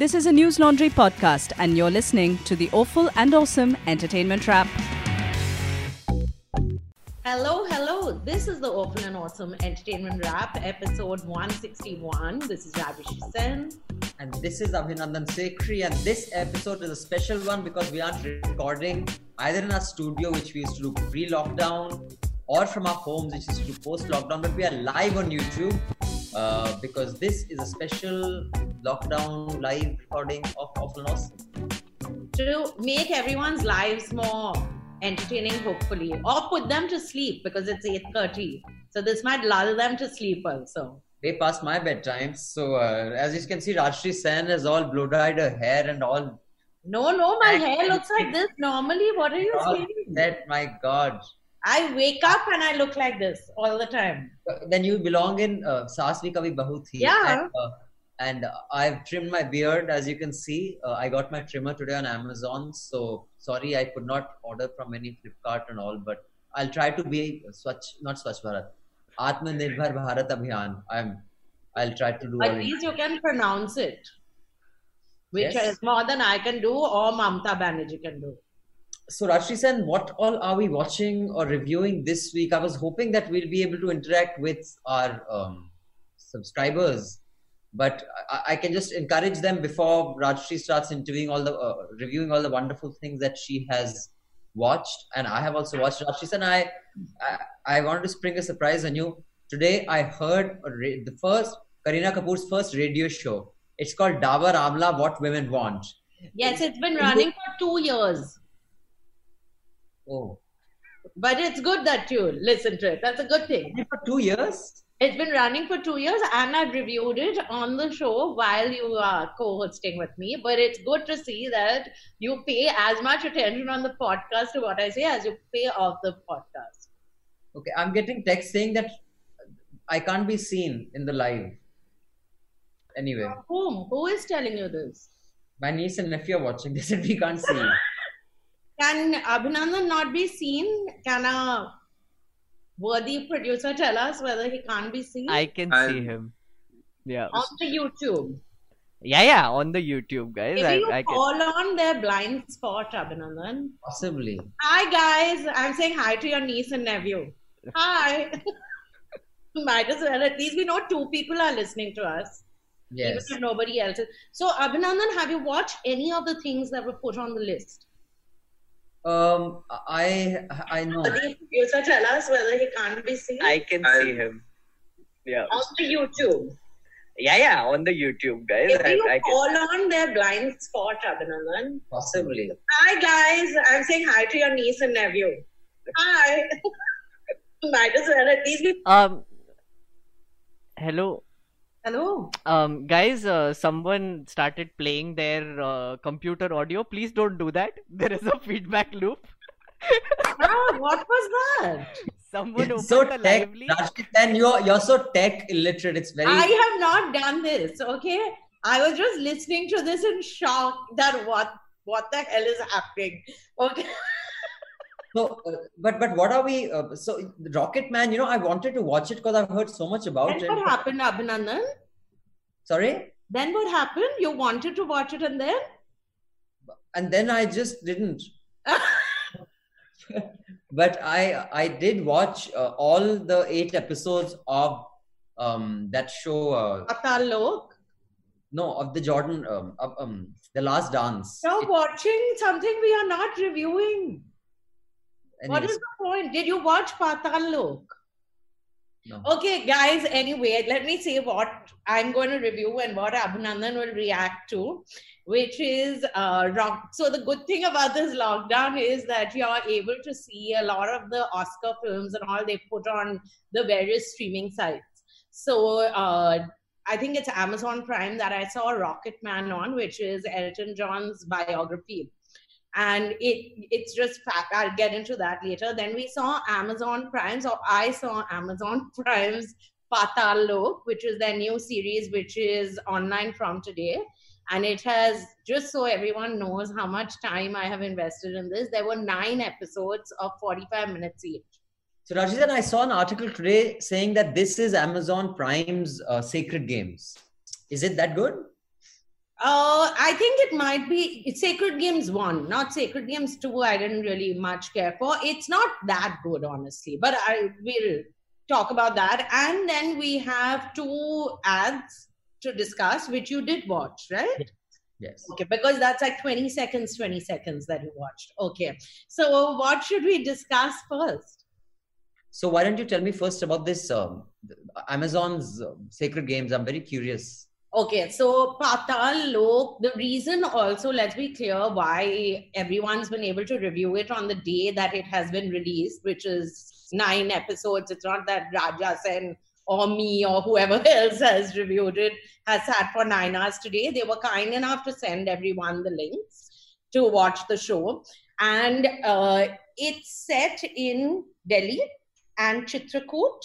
This is a News Laundry podcast, and you're listening to the Awful and Awesome Entertainment Wrap. Hello, hello. This is the Awful and Awesome Entertainment Wrap, episode 161. This is Rajyasree Sen. And this is Abhinandan Sekhri, and this episode is a special one because we aren't recording either in our studio, which we used to do pre lockdown, or from our homes, which is to post lockdown, but we are live on YouTube uh, because this is a special lockdown live recording of Awful Awesome. To make everyone's lives more entertaining, hopefully, or put them to sleep because it's 8.30. So this might lull them to sleep also. Way past my bedtime. So uh, as you can see, Rajyasree Sen has all blow-dyed her hair and all. No, no, my hair looks like this normally. What are you saying? That, my God. I wake up and I look like this all the time. Then you belong in uh, Saas Bhi Kabhi Bahu Thi. Yeah. And, uh, and I've trimmed my beard, as you can see. Uh, I got my trimmer today on Amazon. So sorry, I could not order from any Flipkart and all, but I'll try to be Swachh, not Swachh Bharat, Atmanirbhar Bharat Abhiyan. I'm, I'll try to do. At least you can pronounce it, which Yes. is more than I can do or Mamta Banerjee can do. So Rajyasree Sen, what all are we watching or reviewing this week? I was hoping that we'll be able to interact with our um, subscribers, but I, I can just encourage them before Rajyasree starts interviewing all the uh, reviewing all the wonderful things that she has watched, and I have also watched. Rajyasree Sen, I, I I wanted to spring a surprise on you today. I heard the first Kareena Kapoor's first radio show. It's called Dabur Amla: What Women Want. Yes, it's been running for two years. Oh, But it's good that you listen to it. That's a good thing. for two years. It's been running for two years, and I've reviewed it on the show while you are co-hosting with me. But it's good to see that you pay as much attention on the podcast to what I say as you pay off the podcast. Okay, I'm getting text saying that I can't be seen in the live. Anyway, whom? Who is telling you this? my niece and nephew are watching. They said we can't see. you. Can Abhinandan not be seen? Can a worthy producer tell us whether he can't be seen I can I'll- see him. Yeah. on the YouTube? Yeah, yeah, on the YouTube, guys. Maybe I, you I can. fall on their blind spot, Abhinandan. Possibly. Hi guys, I'm saying hi to your niece and nephew. Hi. Might as well. At least we know two people are listening to us, Yes. even if nobody else is. So, Abhinandan, have you watched any of the things that were put on the list? Um, I I know. The producer tell us whether he can't be seen I can I'll- see him. Yeah. on the YouTube. Yeah, yeah, on the YouTube, guys. Maybe I, you I can. fall on their blind spot, Abhinandan. Possibly. Hi guys, I'm saying hi to your niece and nephew. Hi. Might as well. At least we. Um. Hello. Hello. Um, guys, uh, someone started playing their uh, computer audio. Please don't do that. There is a feedback loop. Ah, what was that? Someone It's opened so tech. lively. Rajyasree Sen, you're you're so tech illiterate. It's very. I have not done this. Okay, I was just listening to this in shock. That what what the hell is happening? Okay, So, uh, but but what are we? Uh, so Rocket Man, you know, I wanted to watch it because I've heard so much about it. then it. what happened, Abhinandan? Sorry, Then what happened? You wanted to watch it, and then and then I just didn't. but I I did watch uh, all the eight episodes of um that show. Uh, Paatal Lok. no, of the Jordan um, of, um the Last Dance. You're It- watching something we are not reviewing. What is the point? Did you watch Paatal Lok? no. Okay, guys, anyway, let me say what I'm going to review and what Abhinandan will react to, which is uh, rock. So, the good thing about this lockdown is that you're able to see a lot of the Oscar films and all they put on the various streaming sites. So, uh, I think it's Amazon Prime that I saw Rocket Man on, which is Elton John's biography and it it's just fact i'll get into that later then we saw amazon prime's or i saw amazon prime's paatal lok which is their new series which is online from today and it has just so everyone knows how much time i have invested in this there were nine episodes of 45 minutes each So Rajidan, I saw an article today saying that this is Amazon Prime's uh, Sacred Games. Is it that good? Uh, I think it might be Sacred Games 1, not Sacred Games 2. I didn't really much care for. It's not that good, honestly, but I will talk about that. And then we have two ads to discuss, which you did watch, right? Yes. Okay, because that's like 20 seconds, 20 seconds that you watched. Okay. So, what should we discuss first? So, why don't you tell me first about this um, Amazon's uh, Sacred Games? I'm very curious. Okay, so Paatal Lok, the reason also, let's be clear why everyone's been able to review it on the day that it has been released, which is nine episodes. It's not that Raja Sen or me or whoever else has reviewed it has sat for nine hours today. They were kind enough to send everyone the links to watch the show. And uh, it's set in Delhi and Chitrakoot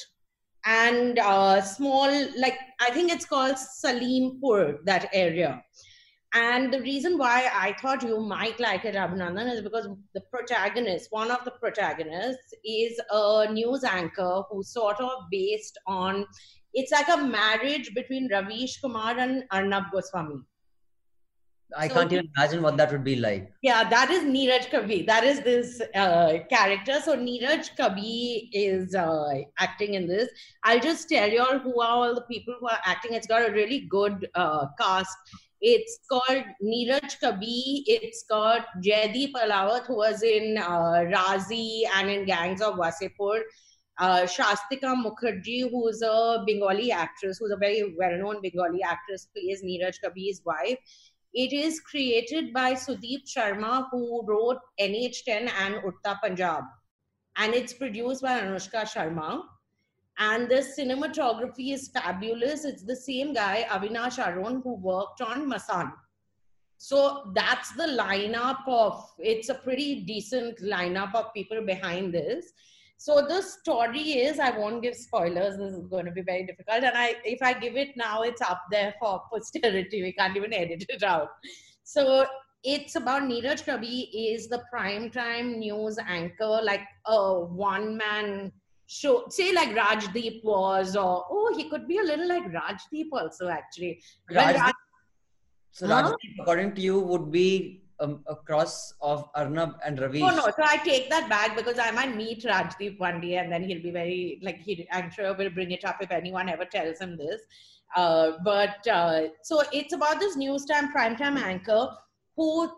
and uh, small, like I think it's called Salimpur, that area. And the reason why I thought you might like it, Abhinandan, is because the protagonist, one of the protagonists, is a news anchor who's sort of based on, it's like a marriage between Ravish Kumar and Arnab Goswami. I So can't even imagine what that would be like. Yeah, that is Neeraj Kabi. That is this uh, character. So Neeraj Kabi is uh, acting in this. I'll just tell you all who are all the people who are acting. It's got a really good uh, cast. It's called Neeraj Kabi. It's got Jaideep Ahlawat, who was in uh, Raazi and in Gangs of Wasseypur. Uh, Swastika Mukherjee, who's a Bengali actress, who's a very well-known Bengali actress, plays Neeraj Kabi's wife. It is created by Sudeep Sharma, who wrote NH10 and Udta Punjab. And it's produced by Anushka Sharma. And the cinematography is fabulous. It's the same guy, Avinash Arun, who worked on Masan. So that's the lineup of, it's a pretty decent lineup of people behind this. So the story is, I won't give spoilers. This is going to be very difficult, and I, if I give it now, it's up there for posterity. We can't even edit it out. So it's about Neeraj Kabi is the prime time news anchor, like a one man show. Say like Rajdeep was, or oh, he could be a little like Rajdeep also actually. Rajdeep, Raj- so Huh? Rajdeep, according to you, would be um, a cross of Arnab and Ravish. Oh no, so I take that back because I might meet Rajdeep one day and then he'll be very like he I'm sure will bring it up if anyone ever tells him this. Uh, but uh, so it's about this news time primetime anchor who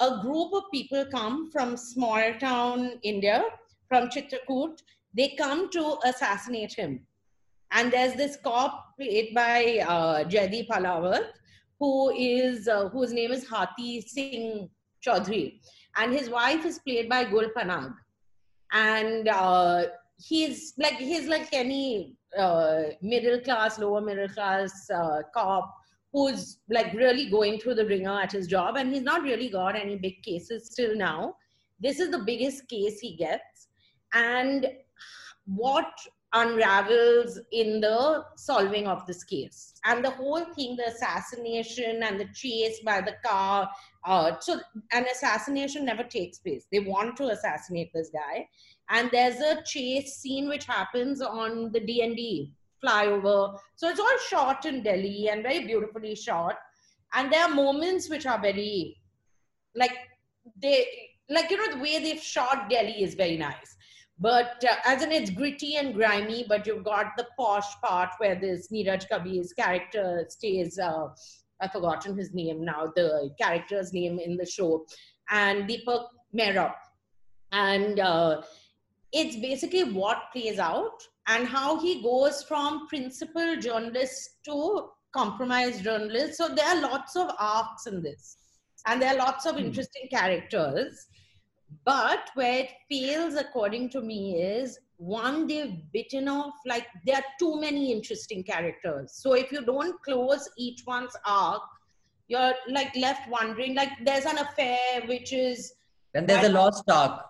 a group of people come from small town India, from Chitrakoot. They come to assassinate him. And there's this cop played by uh, Ahlawat, who is uh, whose name is Hati Singh Chaudhary, and his wife is played by Gul Panag, and uh, he's like he's like any uh, middle class, lower middle class uh, cop who's like really going through the ringer at his job, and he's not really got any big cases till now. This is the biggest case he gets, and what unravels in the solving of this case. And the whole thing the assassination and the chase by the car uh, so an assassination never takes place. They want to assassinate this guy. And there's a chase scene which happens on the d&d flyover. So it's all shot in delhi and very beautifully shot. And there are moments which are very like they like you know the way they've shot delhi is very nice but uh, as in it's gritty and grimy but you've got the posh part where this neeraj kabi's character stays uh, i've forgotten his name now the character's name in the show and deepak mehra. And uh, it's basically what plays out and how he goes from principal journalist to compromised journalist. So there are lots of arcs in this and there are lots of Hmm. interesting characters but where it fails, according to me, is one, they've bitten off, like, there are too many interesting characters. So if you don't close each one's arc, you're like left wondering, like, there's an affair which is, Then there's a lost arc.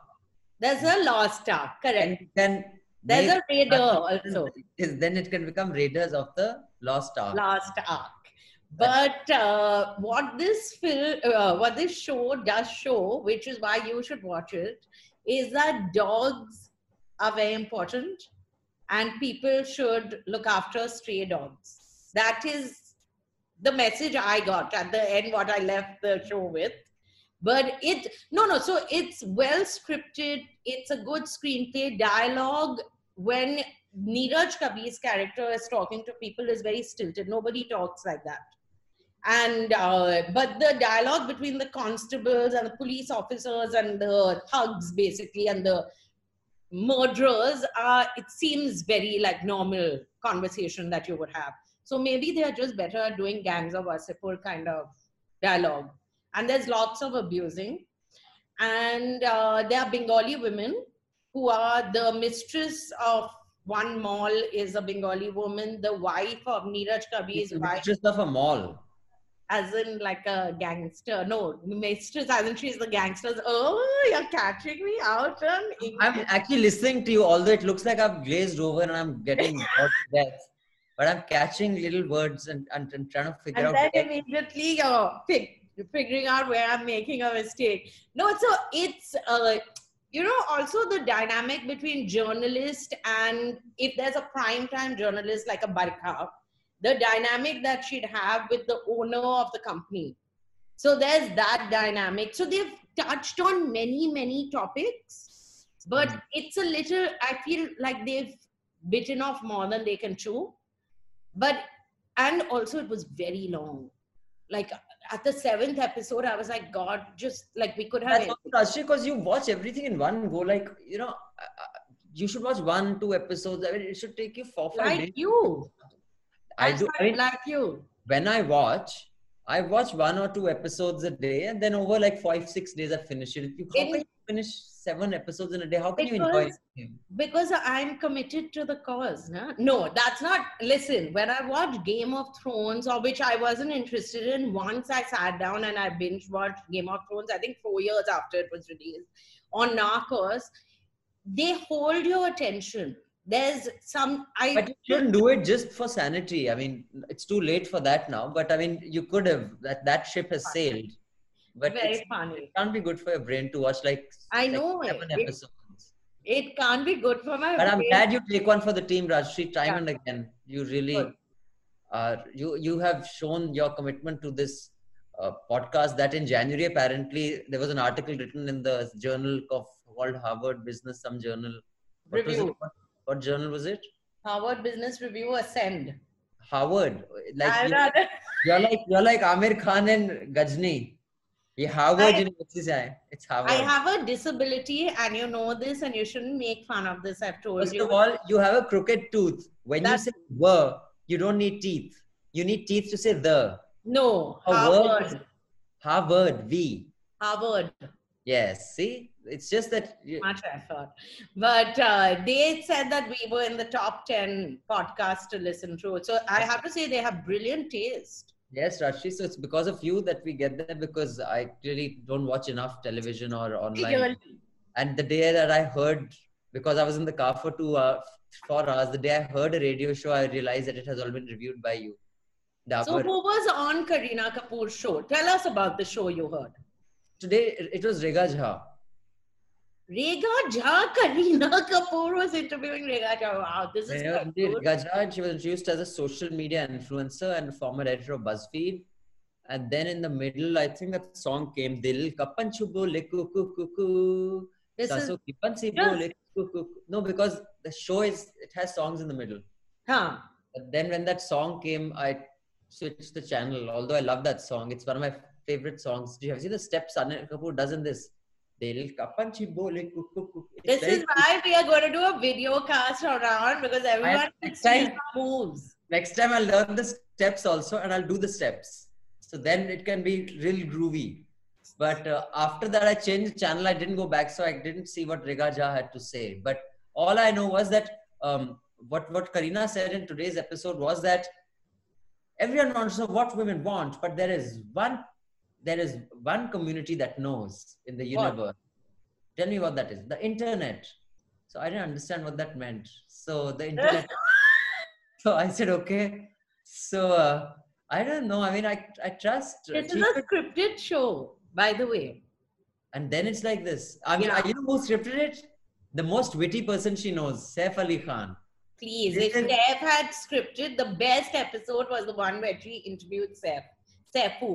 there's a lost arc, correct? you can There's a raider also, is- then it can become Raiders of the Lost Ark. lost arc. But uh, what this film, uh, what this show does show, which is why you should watch it, is that dogs are very important, and people should look after stray dogs. That is the message I got at the end, what I left the show with. But it, no, no, so it's well scripted, it's a good screenplay. Dialogue when Neeraj Kabi's character is talking to people is very stilted. Nobody talks like that. And uh, but the dialogue between the constables and the police officers and the thugs, basically, and the murderers, uh, it seems very like normal conversation that you would have. So maybe they are just better at doing gangs of Wasseypur kind of dialogue. And there's lots of abusing. And uh, there are Bengali women who are the mistress of one mall is a Bengali woman, the wife of Neeraj Kabi's wife, just of a mall. As in like a gangster. No, mistress, as in she's the gangsters. Oh, you're catching me out on I'm actually listening to you, although it looks like I've glazed over and I'm getting death. But I'm catching little words and, and, and trying to figure And out. then where- immediately you're fig- figuring out where I'm making a mistake. No, so it's, uh, you know, also the dynamic between journalist and if there's a prime time journalist like a Barkha, the dynamic that she'd have with the owner of the company. So there's that dynamic. So they've touched on many, many topics, but Mhm. it's a little, I feel like they've bitten off more than they can chew. But, and also it was very long. Like at the seventh episode, I was like, God, just like we could have. That's because you watch everything in one go. Like, you know, uh, uh, you should watch one, two episodes. I mean, it should take you four, five like days. you. I do. I mean, like you. when I watch, I watch one or two episodes a day, and then over like five, six days, I finish it. You, how can you finish seven episodes in a day? How can you enjoy Because- it? because I'm committed to the cause. Huh? No, that's not. Listen, when I watched Game of Thrones, or which I wasn't interested in, once I sat down and I binge watched Game of Thrones, I think four years after it was released, on Narcos, they hold your attention. There's some. I But you shouldn't do it just for sanity. I mean, it's too late for that now. But I mean, you could have. That that ship has sailed. But very it's- funny. it can't be good for your brain to watch like I know it. seven It- episodes. It can't be good for my. But I'm glad you take one for the team, Rajyasree, time Yeah. and again. You really Good. are. You you have shown your commitment to this uh, podcast. That in January, apparently, there was an article written in the journal of world Harvard Business, some journal. What was it? Review. What journal was it? Harvard Business Review Ascend. Harvard, like you're, you're, like you're like Aamir Khan and Ghajini. Yeah, Harvard I, University. It's Harvard. I have a disability, and you know this, and you shouldn't make fun of this. I've told First you. First of all, you have a crooked tooth. When That's, you say "were," you don't need teeth. You need teeth to say "the." No, a Harvard. Word, Harvard. V. Harvard. Yes. See it's just that. You, Much effort. But uh, they said that we were in the top 10 podcasts to listen to. So I have to say, they have brilliant taste. yes, Rajyasree. So it's because of you that we get there because I really don't watch enough television or online. Really. And the day that I heard, because I was in the car for two hours, four hours, the day I heard a radio show, I realized that it has all been reviewed by you. So Dabur. who was on Kareena Kapoor's show? Tell us about the show you heard. Today it it was Rega Jha. Rega Jha, Kareena Kapoor was interviewing Rega Jha. Wow, this is Yeah, good. Rega Jha, she was introduced as a social media influencer and former editor of BuzzFeed. And then in the middle, I think that song came, Dil kapan chu bole ku ku ku ku. This is, Saso ki pansi Yes. bole ku ku ku. No, because the show is, it has songs in the middle. huh. But then when that song came, I switched the channel. Although I love that song, it's one of my favorite songs. Do you have seen the steps Anil Kapoor does in this? This is why we are going to do a video cast around because everyone next time- moves. next time I'll learn the steps also and I'll do the steps. So then it can be real groovy. But uh, after that, I changed the channel. I didn't go back, so I didn't see what Rega Jha had to say. But all I know was that um, what what Kareena said in today's episode was that everyone wants to know what women want, but there is one there is one community that knows in the What? universe. Tell me what that is. The internet. So I didn't understand what that meant. So the internet. so I said, okay. So uh, I don't know. I mean, I I trust. This is a scripted show, by the way. and then it's like this. I mean, Yeah. you know who scripted it? The most witty person she knows, Saif Ali Khan. Please, if Seth had scripted, the best episode was the one where she interviewed Seth. Sefu.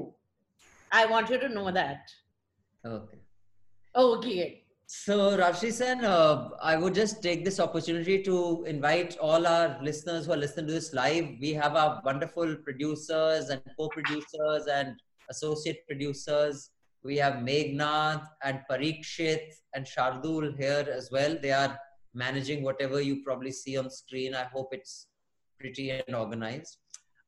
I want you to know that. Okay. Okay. So, Rajyasree Sen, uh, I would just take this opportunity to invite all our listeners who are listening to this live. We have our wonderful producers and co-producers and associate producers. We have Meghnad and Parikshit and Shardul here as well. They are managing whatever you probably see on screen. I hope it's pretty and organized.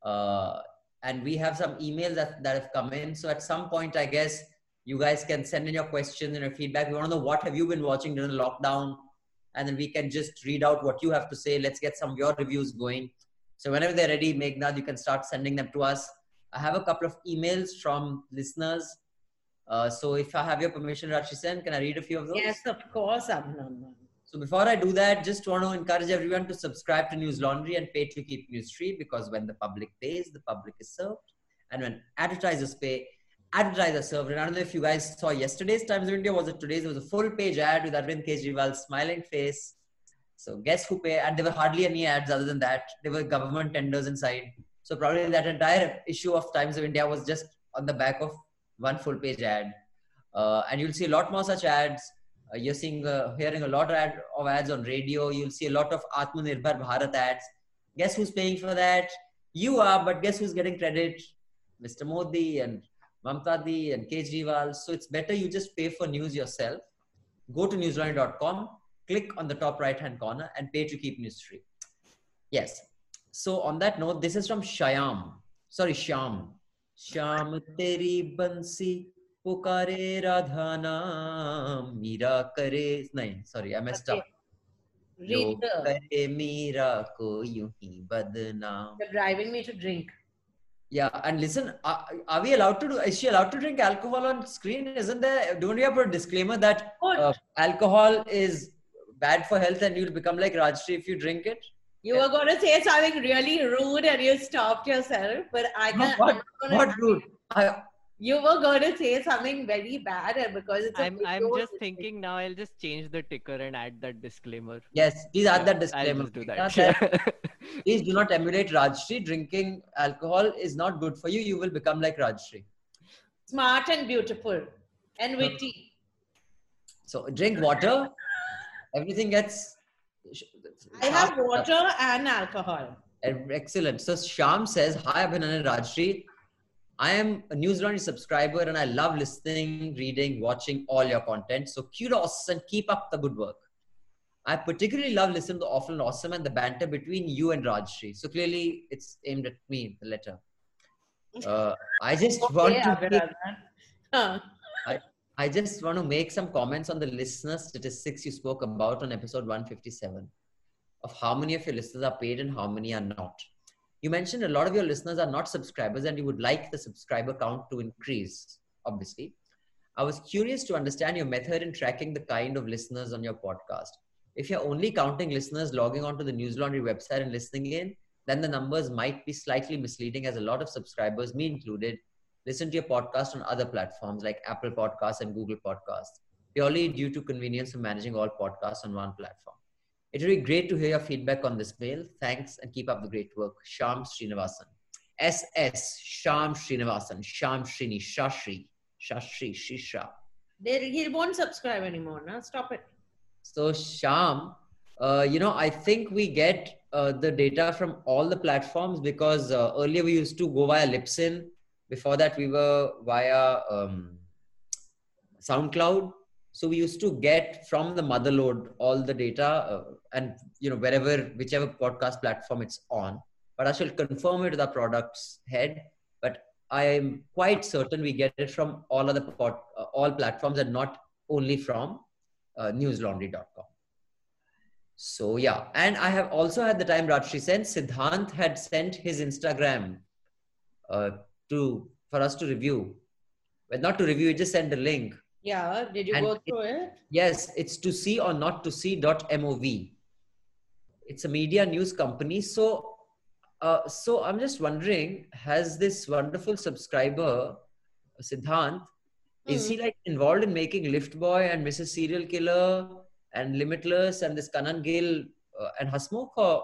Uh, and we have some emails that, that have come in. So at some point, I guess you guys can send in your questions and your feedback. We want to know what have you been watching during the lockdown, and then we can just read out what you have to say. Let's get some of your reviews going. So whenever they're ready, Meghnad, you can start sending them to us. I have a couple of emails from listeners. Uh, so if I have your permission, Rajyasree Sen, can I read a few of those? Yes, of course, Abhinandan. So before I do that, just want to encourage everyone to subscribe to News Laundry and pay to keep news free because when the public pays, the public is served. And when advertisers pay, advertisers served. And I don't know if you guys saw yesterday's Times of India, was it today's? It was a full page ad with Arvind Kejriwal's smiling face. So guess who pay? And there were hardly any ads other than that. There were government tenders inside. So probably that entire issue of Times of India was just on the back of one full page ad. Uh, and you'll see a lot more such ads. Uh, you're seeing, uh, hearing a lot of, ad, of ads on radio. You'll see a lot of Atmanirbhar Bharat ads. Guess who's paying for that? You are, but guess who's getting credit? Mr. Modi and Mamta Di and Kejriwal. So it's better you just pay for news yourself. Go to newslaundry.com, click on the top right hand corner, and pay to keep news free. Yes. So on that note, this is from Shyam. Sorry, Shyam. Shyam teri bansi pukare radha naam mira kare. No, sorry, I messed up. Okay. Read Log the. kare meera ko yun hi badnaam. You're driving me to drink. Yeah, and listen, are, are we allowed to do? Is she allowed to drink alcohol on screen? Isn't there? Don't we have a disclaimer that uh, alcohol is bad for health and you'll become like Rajyasree if you drink it? you were going to say something really rude and you stopped yourself, but I can't. what- not gonna- What rude? I, You were going to say something very bad uh, because it's a I'm I'm just it's- thinking now. I'll just change the ticker and add that disclaimer. yes, please add that I'll disclaimer. just do Yeah, that. please do not emulate Rajyasree. Drinking alcohol is not good for you. You will become like Rajyasree. smart and beautiful and witty. So drink water. Everything gets. I have water and alcohol. Excellent. So Sham says, Hi Abhinan and Rajyasree. I am a News Laundry subscriber and I love listening, reading, watching all your content. So kudos and keep up the good work. I particularly love listening to Awful and Awesome and the banter between you and Rajyasree. So clearly it's aimed at me, the letter. Uh, I just want to make. Huh. I just want to make some comments on the listener statistics you spoke about on episode 157 of how many of your listeners are paid and how many are not. You mentioned a lot of your listeners are not subscribers and you would like the subscriber count to increase, obviously. I was curious to understand your method in tracking the kind of listeners on your podcast. If you're only counting listeners logging onto the News Laundry website and listening in, then the numbers might be slightly misleading as a lot of subscribers, me included, listen to your podcast on other platforms like Apple Podcasts and Google Podcasts, purely due to convenience of managing all podcasts on one platform. It would be great to hear your feedback on this mail. Thanks and keep up the great work. Sham Srinivasan. SS Sham Srinivasan. Sham Srini Shashri. Shashri Shisha. They, he won't subscribe anymore. Now stop it. So Sham, uh, you know, I think we get uh, the data from all the platforms because uh, earlier we used to go via Libsyn. Before that, we were via um, SoundCloud. So we used to get from the motherload all the data uh, and you know wherever whichever podcast platform it's on. But I shall confirm it with our products head. But I am quite certain we get it from all other pod, uh, all platforms and not only from uh, newslaundry.com. So yeah, and I have also had the time Rajyasree Sen. Siddhant had sent his Instagram uh, to for us to review, but not to review. He just sent a link. Yeah. Did you And go it- through it? Yes, it's to see or not to see dot mov. It's a media news company. So, uh, so I'm just wondering, has this wonderful subscriber, Siddhant, is he like involved in making Lift Boy and Mrs. Serial Killer and Limitless and this Kanan Gill uh, and Hasmukh, or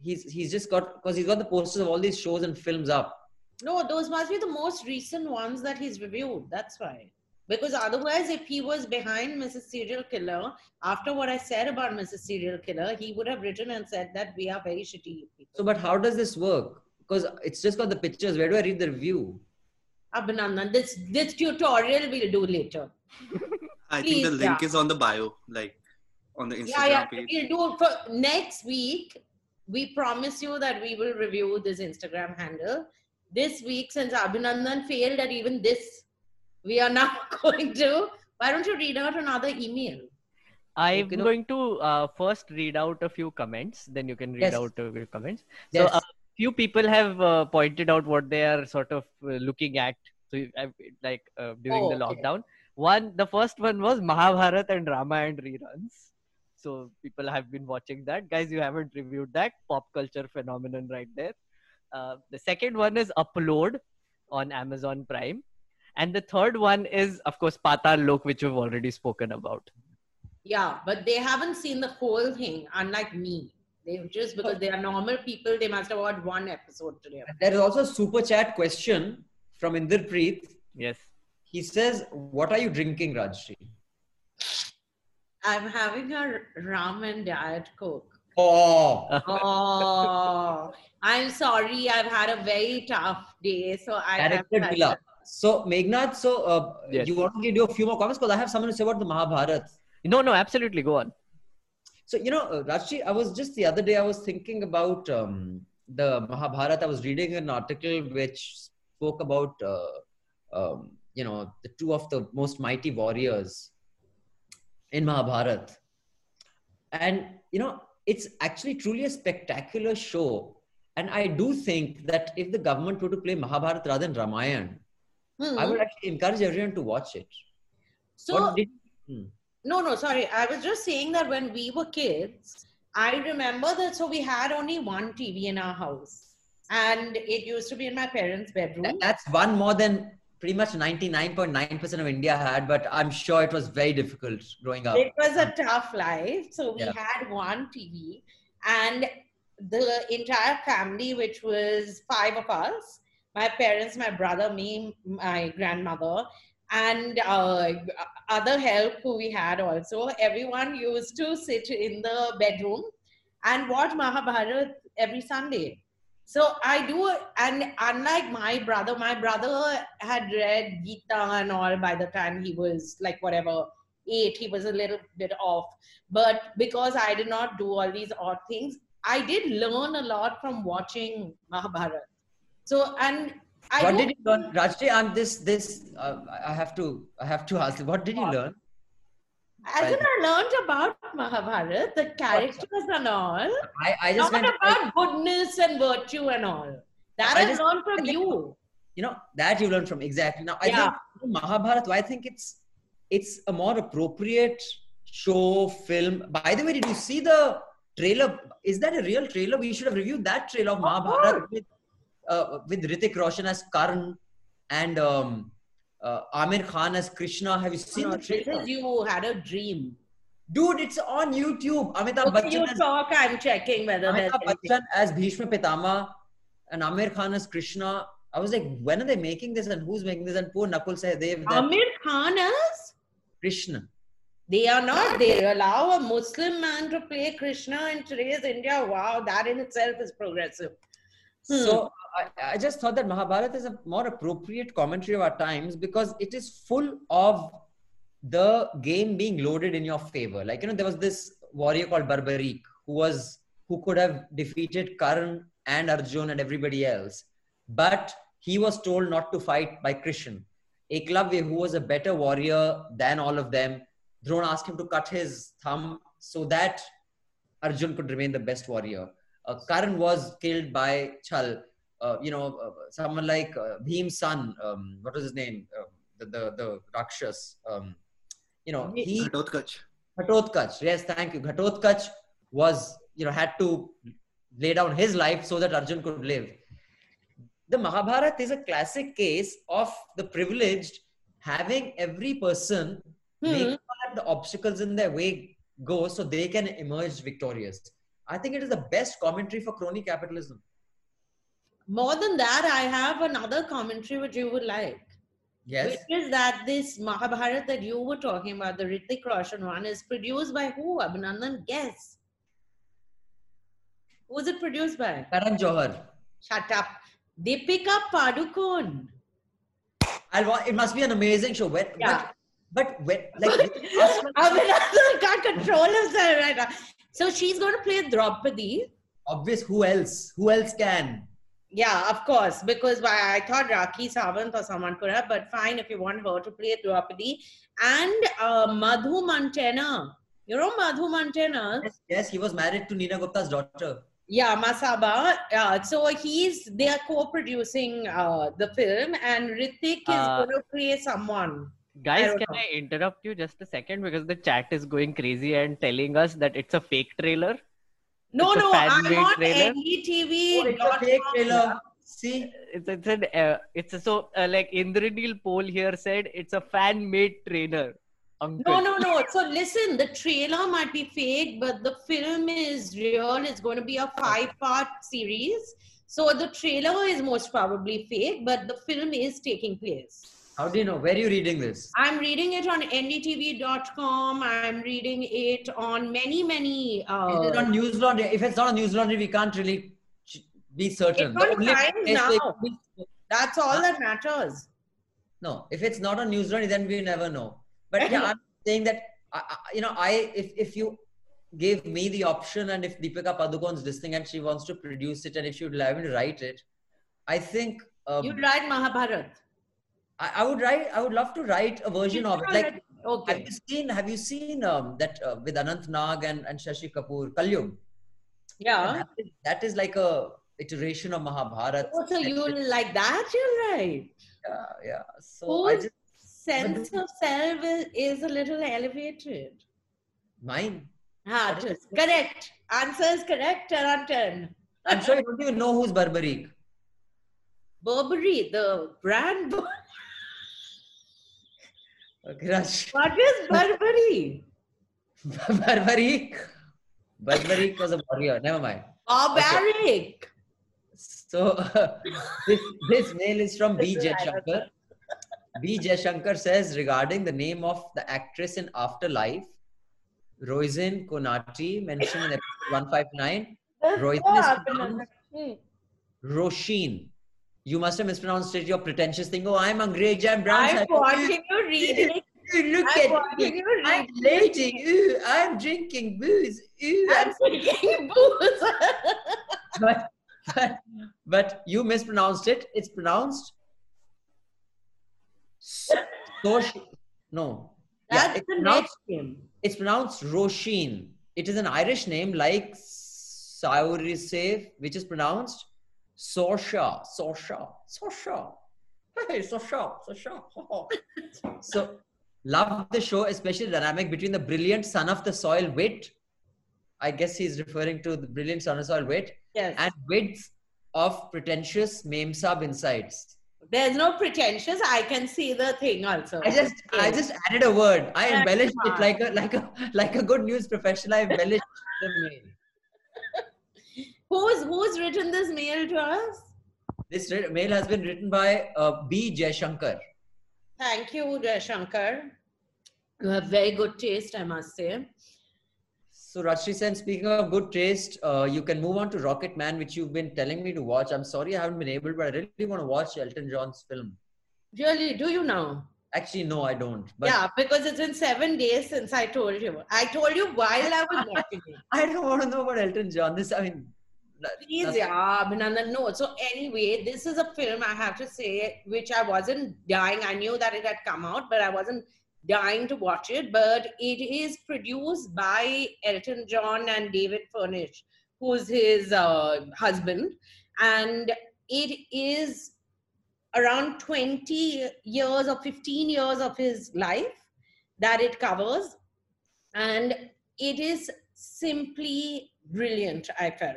he's he's just got because he's got the posters of all these shows and films up. No, those must be the most recent ones that he's reviewed. That's why. Because otherwise, if he was behind Mrs. Serial Killer, after what I said about Mrs. Serial Killer, he would have written and said that we are very shitty people. So, but how does this work? Because it's just got the pictures. Where do I read the review? Abhinandan, this this tutorial we'll do later. I think the link yeah. is on the bio, like on the Instagram Yeah, yeah. page. We'll do it for next week. We promise you that we will review this Instagram handle. This week, since Abhinandan failed at even this, we are now going to. Why don't you read out another email? I'm Okay, going to uh, first read out a few comments, then you can read Yes. out few comments. Yes. So, a few people have uh, pointed out what they are sort of uh, looking at, so uh, like uh, during Oh, the okay. lockdown. One, the first one was Mahabharat and Ramayana reruns. So people have been watching that. Guys, you haven't reviewed that pop culture phenomenon right there. Uh, the second one is Upload on Amazon Prime. And the third one is, of course, Paatal Lok, which we've already spoken about. Yeah, but they haven't seen the whole thing, unlike me. They've just because they are normal people, they must have watched one episode today. There is also a super chat question from Inderpreet. Yes. He says, "What are you drinking, Rajyasree?" I'm having a ramen diet coke. Oh, Oh, I'm sorry. I've had a very tough day, so I have character had killer. So, Meghnad, so uh, Yes. you want to do a few more comments because I have something to say about the Mahabharata. No, no, absolutely. Go on. So, you know, uh, Rajyasree, I was just the other day, I was thinking about um, the Mahabharata. I was reading an article which spoke about, uh, um, you know, the two of the most mighty warriors in Mahabharata. And, you know, it's actually truly a spectacular show. And I do think that if the government were to play Mahabharata rather than Ramayana, Hmm. I would actually encourage everyone to watch it. So did- Hmm. no, no, sorry. I was just saying that when we were kids, I remember that. So we had only one TV in our house, and it used to be in my parents' bedroom. That- That's one more than pretty much 99.9% of India had, but I'm sure it was very difficult growing up. It was a tough life. So we Yeah. had one TV, and the entire family, which was five of us my parents, my brother, me, my grandmother, and uh, other help who we had also. Everyone used to sit in the bedroom and watch Mahabharata every Sunday. So I do, and unlike my brother, my brother had read Gita and all by the time he was like whatever eight, he was a little bit off. But because I did not do all these odd things, I did learn a lot from watching Mahabharata. So, and I what did you learn, Rajdi? I'm this this. Uh, I have to I have to ask. you, What did you learn? as in I learned about Mahabharata, the characters and all, I, I just not about goodness and virtue and all. That I I, just- learned from I think- you. You know that you learned from exactly. Now I Yeah. think Mahabharata. I think it's it's a more appropriate show film. By the way, did you see the trailer? Is that a real trailer? We should have reviewed that trailer of Mahabharata with uh, with Hrithik Roshan as Karn and um, uh, Aamir Khan as Krishna. Have you seen No, the trailer? you had a dream. Dude, it's on YouTube. Amitabh Okay, you Bachchan as talk, I'm checking whether Amitabh. Bachchan as Bhishma Pitama and Aamir Khan as Krishna. I was like, when are they making this and who's making this? And poor Nakul Sahdev, that Aamir Khan as Krishna. They are not. They allow a Muslim man to play Krishna in today's India. Wow, that in itself is progressive. Hmm. So I, I just thought that Mahabharata is a more appropriate commentary of our times because it is full of the game being loaded in your favor. Like you know, there was this warrior called Barbarik who was who could have defeated Karan and Arjun and everybody else, but he was told not to fight by Krishan. Eklavya, who was a better warrior than all of them, Drona asked him to cut his thumb so that Arjun could remain the best warrior. Uh, Karan was killed by Chal. Uh, you know, uh, someone like uh, Bhim's son, um, what was his name? Uh, the, the, the Rakshas. Um, you know, he, Ghatotkacha. Ghatotkacha. Yes, thank you. Ghatotkacha was, you know, had to lay down his life so that Arjun could live. The Mahabharata is a classic case of the privileged having every person Hmm. make sure that the obstacles in their way go so they can emerge victorious. I think it is the best commentary for crony capitalism. More than that, I have another commentary which you would like. Yes. Which is that this Mahabharat that you were talking about, the Hrithik Roshan one, is produced by who? Abhinandan, guess. Who is it produced by? Karan Johar. Shut up. Deepika Padukone. I'll wa- it must be an amazing show. When, Yeah. But, but when, like, Abhinandan can't control himself right now. So she's going to play Draupadi. obvious, who else? Who else can? Yeah, of course, because why I thought Rakhi Sawant or someone could have, but fine if you want her to play Draupadi. And uh, Madhu Mantena. You know Madhu Mantena? Yes, yes, he was married to Neena Gupta's daughter. Yeah, Masaba. Uh, so he's they are co-producing uh, the film, and Hrithik is Uh, going to play someone. Guys, don't can know. I interrupt you just a second because the chat is going crazy and telling us that it's a fake trailer. No, It's no, I'm fan-made on trailer? NDTV. Oh, it's a fake trailer. See, It's it's an uh, it's a, so uh, like Indranil Pol here said it's a fan made trailer. Uncle. No, no, no. So listen, the trailer might be fake, but the film is real. It's going to be a five-part series. So the trailer is most probably fake, but the film is taking place. How do you know? Where are you reading this? I'm reading it on ndtv.com. I'm reading it on many, many. Uh, Is it on News Laundry? If it's not on News Laundry, we can't really be certain. It's on The only Times place now. they- that's all that matters. No, if it's not on News Laundry, then we never know. But yeah, I'm saying that I, you know, I if if you gave me the option and if Deepika Padukone's listening and she wants to produce it and if she would allow me to write it, I think um, You'd write Mahabharat. I, I would write. I would love to write a version of it. Like, have you seen? Have you seen um, that uh, with Anant Nag and, and Shashi Kapoor, Kalyug? Yeah. That is, that is like a iteration of Mahabharata. Oh, so you like that? You're right. Yeah, yeah. So I just sense of self is, a little elevated. mine. Ah, correct. Answer is correct. 10 on 10. I'm sure you don't even know who's Barbarik. Burberry, the brand. Okay, Raj. What is Burberry? Barbarik. Barbarik was a warrior. Never mind. Barbaric. So this this mail is from B. Shankar. B. Shankar says regarding the name of the actress in Afterlife, Roisin Conaty, mentioned in episode 159. Roisin is pronounced. Roshin. You must have mispronounced it. Your pretentious thing. Oh, I'm Angrez. I'm brown. I'm watching you. Ooh, Look I'm at me. you I'm. Ooh, I'm drinking booze. Ooh, I'm I'm drinking booze. but, but, but you mispronounced it. It's pronounced so. No, yeah, That's it's the pronounced, next name. it's pronounced Roshin. It is an Irish name like Saurisev, which is pronounced Sosha, Sosha, Sosha. Hey, Sosha, Sosha. so, love the show, especially the dynamic between the brilliant son of the soil wit. I guess he's referring to the brilliant son of the soil wit Yes. and width of pretentious meme sub insights. There's no pretentious. I can see the thing also. I just I just added a word. I embellished it like a like a like a good news professional. I embellished the mail. Who's who's written this mail to us? This mail has been written by uh, B. Jaishankar. Thank you, Shankar. You have very good taste, I must say. So Rajyasree Sen, speaking of good taste, uh, you can move on to Rocket Man, which you've been telling me to watch. I'm sorry I haven't been able, but I really want to watch Elton John's film. Really, do you know? Actually, no, I don't. But yeah, because it's been seven days since I told you. I told you while I was watching it. I don't want to know about Elton John. This, I mean, Please, that's- yeah, Abhinandan. No. So anyway, this is a film I have to say, which I wasn't dying. I knew that it had come out, but I wasn't dying to watch it. But it is produced by Elton John and David Furnish, who's his uh, husband, and it is around 20 years or 15 years of his life that it covers, and it is simply brilliant. I felt.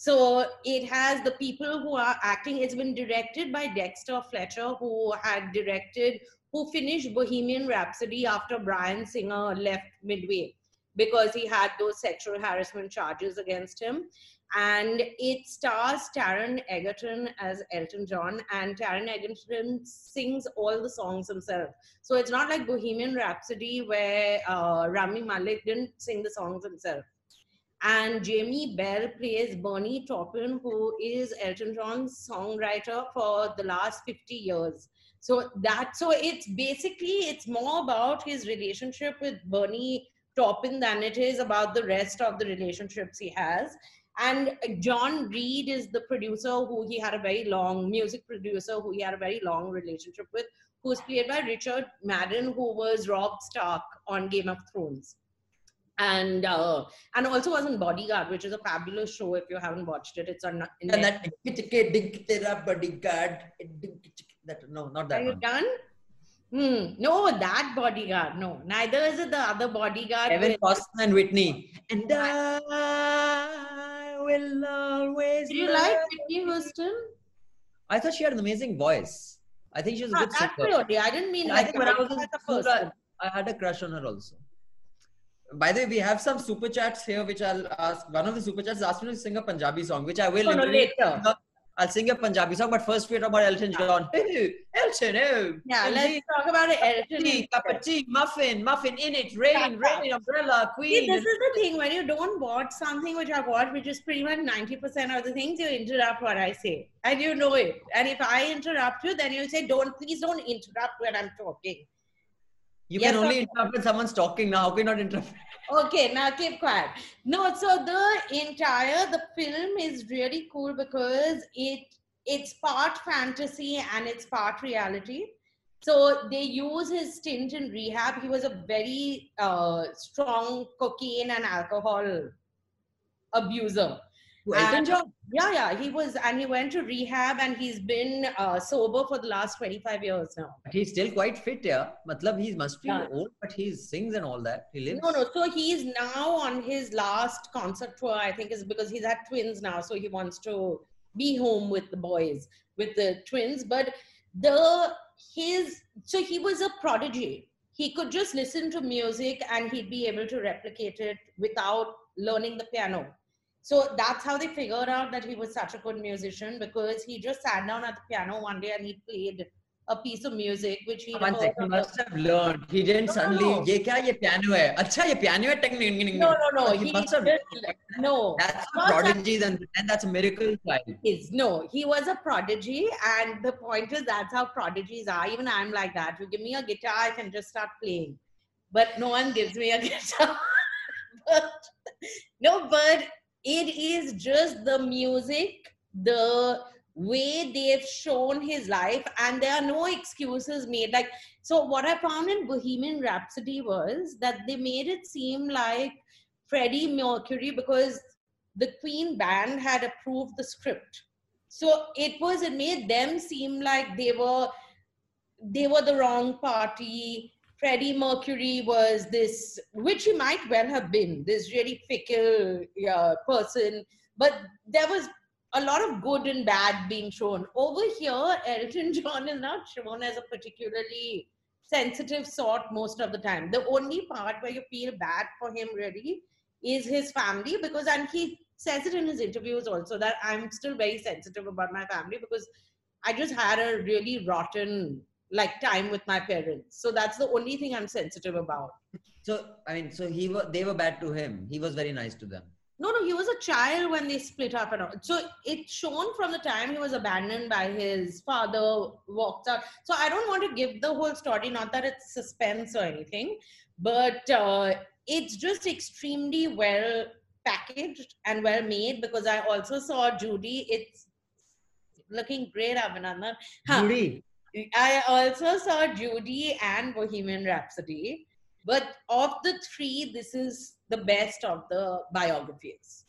So it has the people who are acting. It's been directed by Dexter Fletcher, who had directed, who finished Bohemian Rhapsody after Bryan Singer left midway. because he had those sexual harassment charges against him. And it stars Taron Egerton as Elton John, and Taron Egerton sings all the songs himself. So it's not like Bohemian Rhapsody where uh, Rami Malek didn't sing the songs himself. And Jamie Bell plays Bernie Taupin, who is Elton John's songwriter for the last 50 years. So that so it's basically it's more about his relationship with Bernie Taupin than it is about the rest of the relationships he has. And John Reid is the producer who he had a very long music producer who he had a very long relationship with, who's played by Richard Madden, who was Robb Stark on Game of Thrones and uh, and also was in Bodyguard, which is a fabulous show. If you haven't watched it, it's on. And that bodyguard. That no, not that Are you one. done? Hmm. No, that bodyguard. No, neither is it the other bodyguard. Kevin Costner and Whitney. And I will always. Did you like Whitney Houston? I thought she had an amazing voice. I think she was a Ah, good singer. really. I didn't mean I like think when I was in school, I had a crush on her also. By the way, we have some super chats here, which I'll ask. One of the super chats asked me to sing a Punjabi song, which I will. No, no, later. I'll sing a Punjabi song, but first we talk about Elton John. Elton, oh. Yeah, let's talk about it. Elton. tea, cup of tea, muffin, muffin in it, rain, rain, umbrella, See, queen. this is the thing when you don't watch something which I watch, which is pretty much 90% of the things, you interrupt what I say. And you know it. And if I interrupt you, then you'll say, Don't please don't interrupt when I'm talking. You Yes, can only interrupt when someone's talking now. How can you not interrupt? Okay, now keep quiet. No, so the entire the film is really cool because it it's part fantasy and it's part reality. So they use his stint in rehab. He was a very uh, strong cocaine and alcohol abuser. To Elton John. Yeah, yeah, he was, and he went to rehab, and he's been uh, sober for the last twenty five years now. But he's still quite fit, yeah. Matlab, he must be Yeah. old, but he sings and all that. He lives. No, no. So he's now on his last concert tour. I think is because he's had twins now, so he wants to be home with the boys, with the twins. But the his so he was a prodigy. He could just listen to music and he'd be able to replicate it without learning the piano. So that's how they figured out that he was such a good musician because he just sat down at the piano one day and he played a piece of music which he must have learned. He didn't no, suddenly, no, no. ye kya ye piano hai. Acha ye piano hai technically. No, no, no. So he, he, must have. No. That's a prodigy and, that's a miracle. Is no. He was a prodigy and the point is that's how prodigies are. Even I'm like that. You give me a guitar, I can just start playing. But no one gives me a guitar. but, no, but it is just the music the way they've shown his life and there are no excuses made like so what i found in bohemian rhapsody was that they made it seem like freddie mercury because the Queen band had approved the script. So it was it made them seem like they were they were the wrong party. Freddie Mercury was this, which he might well have been, this really fickle uh, person. But there was a lot of good and bad being shown. Over here, Elton John is not shown as a particularly sensitive sort most of the time. The only part where you feel bad for him really is his family because and he says it in his interviews also that I'm still very sensitive about my family because I just had a really rotten like time with my parents. So that's the only thing I'm sensitive about. So I mean, so he was. They were bad to him. He was very nice to them. No, no, he was a child when they split up and all. So it's shown from the time he was abandoned by his father, walked out. So I don't want to give the whole story, not that it's suspense or anything, but uh, it's just extremely well packaged and well made because I also saw Judy. It's looking great, Abhinandan. Huh. Judy. I also saw Judy and Bohemian Rhapsody, but of the three, this is the best of the biographies.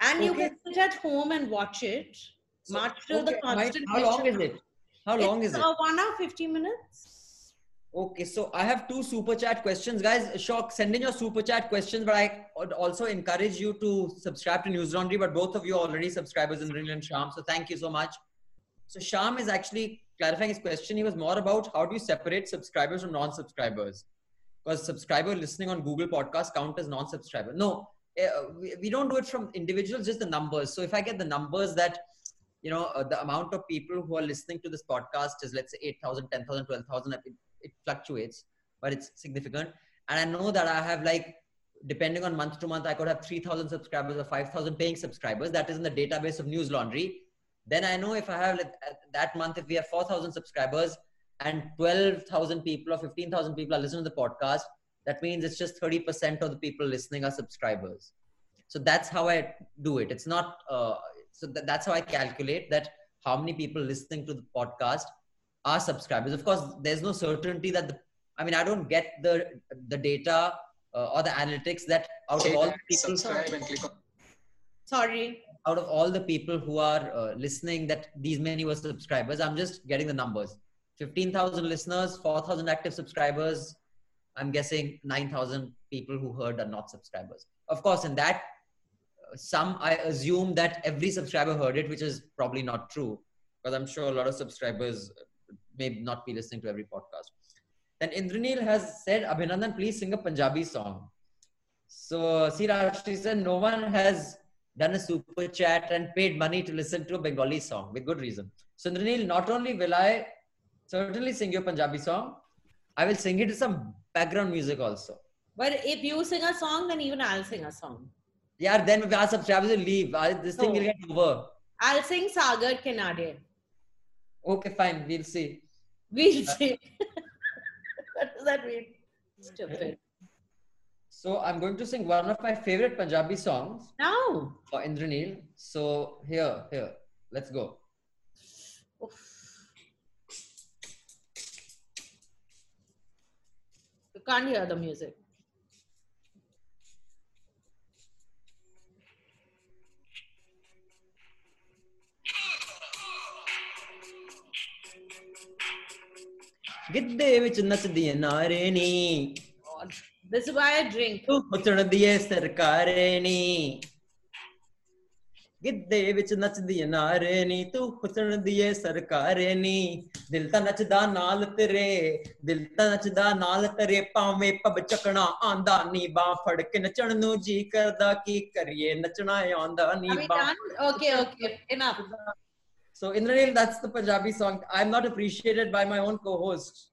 And you can sit at home and watch it, So, the okay, my- constant. how long is it? How long it's is it? Uh, one hour, 50 minutes. Okay, so I have two super chat questions, guys. Shock, send in your super chat questions, but I would also encourage you to subscribe to News Laundry. But both of you are already subscribers in Ringland Sham, so thank you so much. So Sham is actually clarifying his question. He was more about how do you separate subscribers from non-subscribers? because subscriber listening on Google Podcast count as non-subscriber. No, uh, we, don't do it from individuals, just the numbers. So if I get the numbers that you know uh, the amount of people who are listening to this podcast is let's say 8000 10000 12000 it, it fluctuates but it's significant and i know that i have like depending on month to month i could have 3000 subscribers or 5000 paying subscribers that is in the database of news laundry then i know if i have like, that month if we have 4000 subscribers and 12000 people or 15000 people are listening to the podcast that means it's just 30% of the people listening are subscribers so that's how i do it it's not uh, so th- that's how I calculate that how many people listening to the podcast are subscribers. Of course, there's no certainty that the, I mean, I don't get the the data uh, or the analytics that out of all people, subscribe and click on Sorry. Out of all the people who are uh, listening, that these many were subscribers. I'm just getting the numbers. Fifteen thousand listeners, four thousand active subscribers. I'm guessing nine thousand people who heard are not subscribers. Of course, in that some I assume that every subscriber heard it, which is probably not true, because I'm sure a lot of subscribers may not be listening to every podcast. Then Indranil has said, Abhinandan, please sing a Punjabi song. So Sirashri said, no one has done a super chat and paid money to listen to a Bengali song with good reason. So Indranil, not only will I certainly sing your Punjabi song, I will sing it to some background music also. But if you sing a song, then even I'll sing a song. Yeah, then our subscribers will leave. This thing will oh. get over. I'll sing Sagar Kinare. Okay, fine. We'll see. We'll see. what does that mean? Stupid. So I'm going to sing one of my favorite Punjabi songs No. for Indranil. So here, here, let's go. You can't hear the music. ਗਿੱਧੇ ਵਿੱਚ ਨੱਚਦੀਆਂ ਨਾਰੇ ਨੀ God. This is why I drink. ਤੂੰ ਹੁਸਣ ਦੀਏ ਸਰਕਾਰੇ ਨੀ ਗਿੱਧੇ ਵਿੱਚ ਨੱਚਦੀਆਂ ਨਾਰੇ ਨੀ ਤੂੰ ਹੁਸਣ ਦੀਏ ਸਰਕਾਰੇ ਨੀ ਦਿਲ ਤਾਂ ਨੱਚਦਾ ਨਾਲ ਤੇਰੇ ਦਿਲ ਤਾਂ ਨੱਚਦਾ ਨਾਲ ਤੇਰੇ ਭਾਵੇਂ ਪਬ ਚੱਕਣਾ ਆਂਦਾ ਨੀ ਬਾਹ ਫੜ ਕੇ ਨੱਚਣ ਨੂੰ ਜੀ ਕਰਦਾ ਕੀ ਕਰੀਏ ਨੱਚਣਾ ਆਉਂਦਾ ਨੀ Are we ਬਾਂਹ done? Okay, okay. Enough. So Indranil, that's the Punjabi song. I'm not appreciated by my own co-host.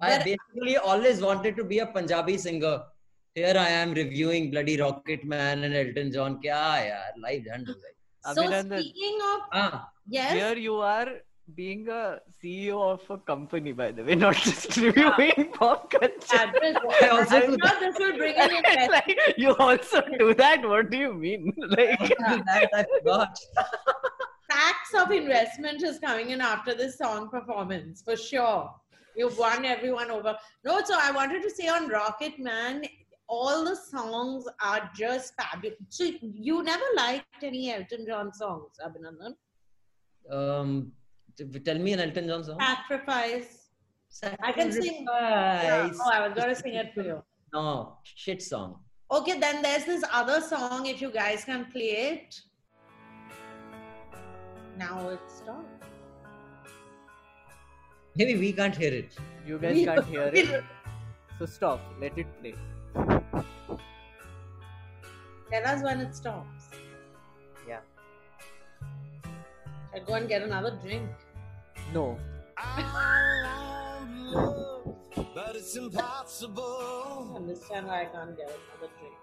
I basically always wanted to be a Punjabi singer. Here I am reviewing bloody Rocket Man and Elton John. Kya yaar, live handle. So Abhinandan, speaking of Ah, yes, here you are being a CEO of a company, by the way, not just reviewing pop culture. I also I do thought this will bring in like, you also do that. What do you mean? Like, that I forgot. Tax of investment is coming in after this song performance for sure. You've won everyone over. No, so I wanted to say on Rocket Man, all the songs are just fabulous. So you never liked any Elton John songs, Abhinandan? Um, tell me an Elton John song. Sacrifice. I can sing. Yeah. Oh, I was going to sing it for you. No, shit song. Okay, then there's this other song. If you guys can play it. Now it's stopped. Maybe we can't hear it. you guys can't hear it. So stop. Let it play. Tell us when it stops. Yeah. I go and get another drink. No. but it's impossible. Understand why I can't get another drink.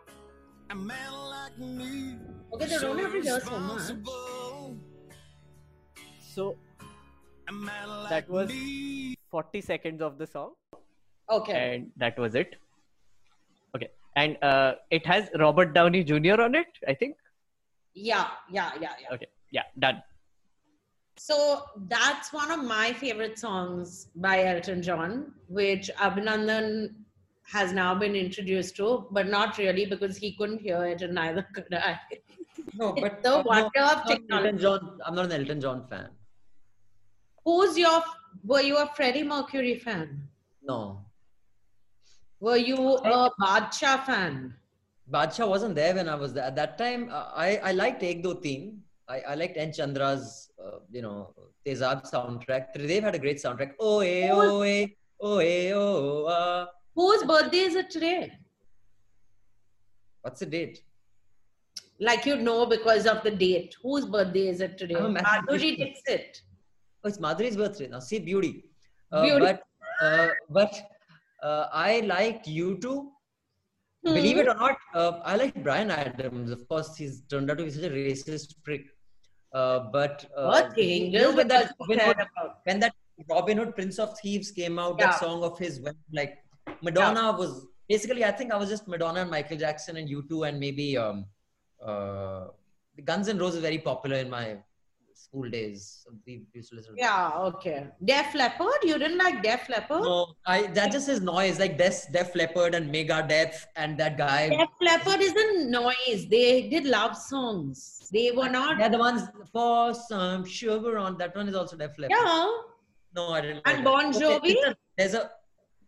A man like me. Okay, they don't have to hear so much. So A man like that was 40 seconds of the song, Okay. and that was it. Okay, and uh, it has Robert Downey Jr. on it, I think. Yeah, yeah, yeah, yeah. Okay, yeah, done. So that's one of my favorite songs by Elton John, which Abhinandan has now been introduced to, but not really because he couldn't hear it and neither could I. No, It's but the no, wonder of I'm technology. Elton John. I'm not an Elton John fan. Who's your, were you a Freddie Mercury fan? No, Were you a Badshah fan? Badshah wasn't there when I was there. At that time, uh, I, I liked Ek Do Teen. I, I liked N. Chandra's, uh, you know, Tezab soundtrack. Tridev had a great soundtrack. Oh, eh, oh, eh, oh, eh, oh, ah. Whose birthday is it today? What's the date? Like you know because of the date. Whose birthday is it today? I'm a mathematician. Madhuri Dixit. Oh, it's Madhuri's birthday now. See, beauty. Uh, Beauty. But uh, but uh, I like you too. Hmm. Believe it or not, uh, I like Bryan Adams. Of course, he's turned out to be such a racist prick. Uh, but uh, What thing? you know, when that, because you Robin Hood, about- when that Robin Hood, Prince of Thieves came out, Yeah. that song of his, when like Madonna was basically, I think I was just Madonna and Michael Jackson and U2 and maybe um, uh, Guns N' Roses is very popular in my school days. We used to listen to Yeah, okay. Def Leppard? You didn't like Def Leppard? No, I that just is noise like Def, Def Leppard and Megadeth and that guy. Def Leppard isn't noise. They did love songs. They were not. They're the ones for some sugar on. That one is also Def Leppard. Yeah. No, I didn't. And like Bon. Jovi? there's, a, there's a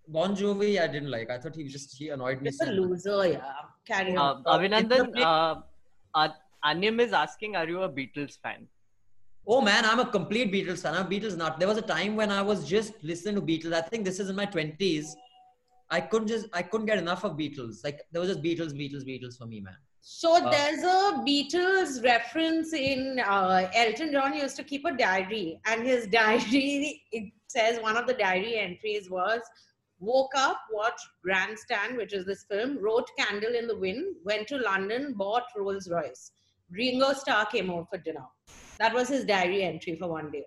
Bon Jovi. I didn't like. I thought he was just he annoyed me It's a so much. loser, yeah. Carry Uh, on. Abhinandan, Interplay- uh, uh, Anyam is asking, are you a Beatles fan? Oh man, I'm a complete Beatles fan. I'm a Beatles nut. There was a time when I was just listening to Beatles. I think this is in my twenties. I couldn't just I couldn't get enough of Beatles. Like there was just Beatles, Beatles, Beatles for me, man. So Uh, there's a Beatles reference in uh, Elton John used to keep a diary, and his diary it says one of the diary entries was woke up, watched Grandstand, which is this film, wrote Candle in the Wind, went to London, bought Rolls Royce. Ringo Starr came over for dinner. That was his diary entry for one day.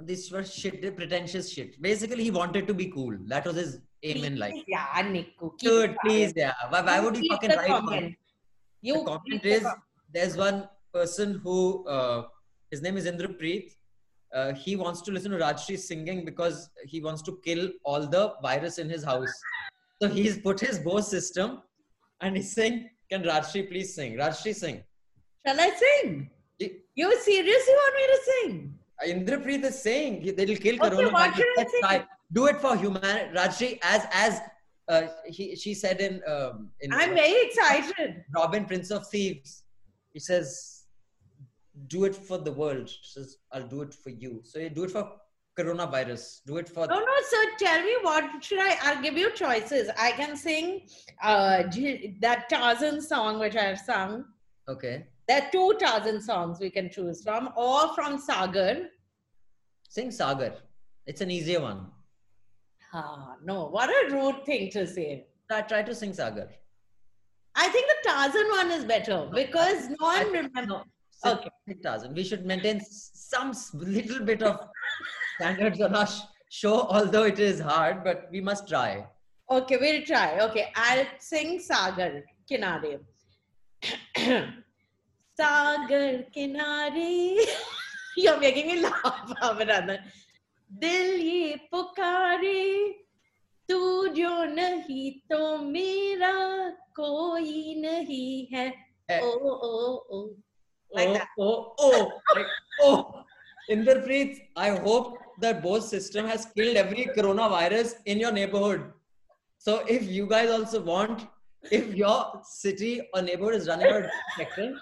This was shit, pretentious shit. Basically, he wanted to be cool. That was his aim in life. Yeah, Niku. keep Dude, please, yeah. Why, why would you fucking the write comment. The You comment keep the is there's one person who uh, his name is Indrapreet. Uh, he wants to listen to Rajyasree singing because he wants to kill all the virus in his house. So he's put his Bose system and he's saying, "Can Rajyasree please sing? Rajyasree sing." Shall I sing? You seriously want me to sing? Indrapreet is saying they'll kill Okay, Corona. what should I sing? Right. Do it for humanity, Rajyasree, as as uh, he, she said in, um, in I'm very excited. Robin, Prince of Thieves, he says, "Do it for the world." She says, "I'll do it for you." So you do it for coronavirus. Do it for. No, no, sir. Tell me what should I? I'll give you choices. I can sing uh, that Tarzan song which I've sung. Okay, There are two Tarzan songs we can choose from, or from Sagar. sing Sagar. It's an easier one. Ah, no, what a rude thing to say. Try, try to sing Sagar. I think the Tarzan one is better because no one remembers. no, Okay. Doesn't. We should maintain some little bit of standards on our show, although it is hard, but we must try. Okay, we'll try. Okay, I'll sing Sagar Kinare. Sagar Kinare. You're making me laugh, Abhinandan. दिल ये पुकारे तू जो नहीं तो मेरा कोई नहीं है Eh. Oh oh oh like oh, that oh, oh, like, oh. Inderpreet, I hope that Bose system has killed every coronavirus in your neighborhood. So if you guys also want, if your city or neighborhood is running out of disinfectant,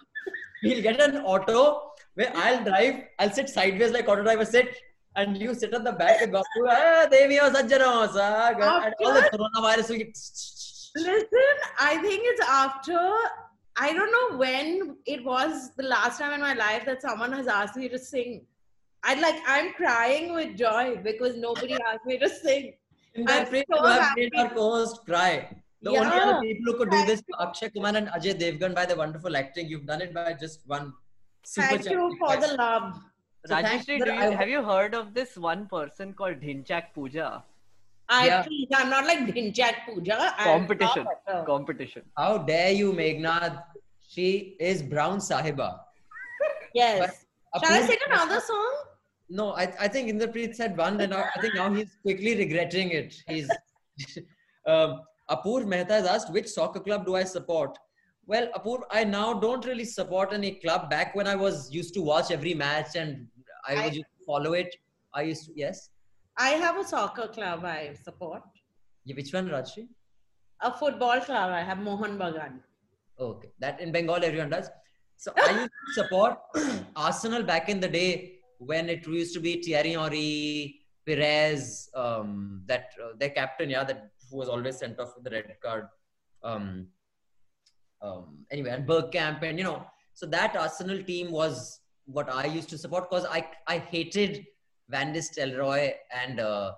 we'll get an auto where I'll drive, I'll sit sideways like auto driver sit, and you sit at the back and go, ah, Deviyo Sajjano, Sagar," and all the coronavirus will get. Listen, I think it's after. I don't know when it was the last time in my life that someone has asked me to sing. I like I'm crying with joy because nobody asked me to sing. Inderpreet, so you have happy. made our co-host cry. The only other people who could do this are Akshay Kumar and Ajay Devgan by the wonderful acting. You've done it by just one super Thank you for request. the love. So thanks, Rajyasree, do you, have you heard of this one person called Dhinchak Pooja? I Yeah. please, I'm not like Dhinchak Pooja. I'm Competition. Competition. How dare you, Meghnad? She is Brown Sahiba. Yes. Shall I sing another song? No, I, I think Inderpreet said one, and now, I think now he's quickly regretting it. He's um, Apoorv Mehta has asked, which soccer club do I support? Well, Apoorv, I now don't really support any club. Back when I was used to watch every match and I, I- would follow it, I used to, yes. I have a soccer club I support. Yeah, which one, Rajyasree? A football club I have Mohan Bagan. Okay, that in Bengal everyone does. So I used to support Arsenal back in the day when it used to be Thierry Henry, Pires, um, that uh, their captain, yeah, that who was always sent off with the red card. Um, um, anyway, and Bergkamp, and you know, so that Arsenal team was what I used to support because I I hated Van Nistelrooy and uh,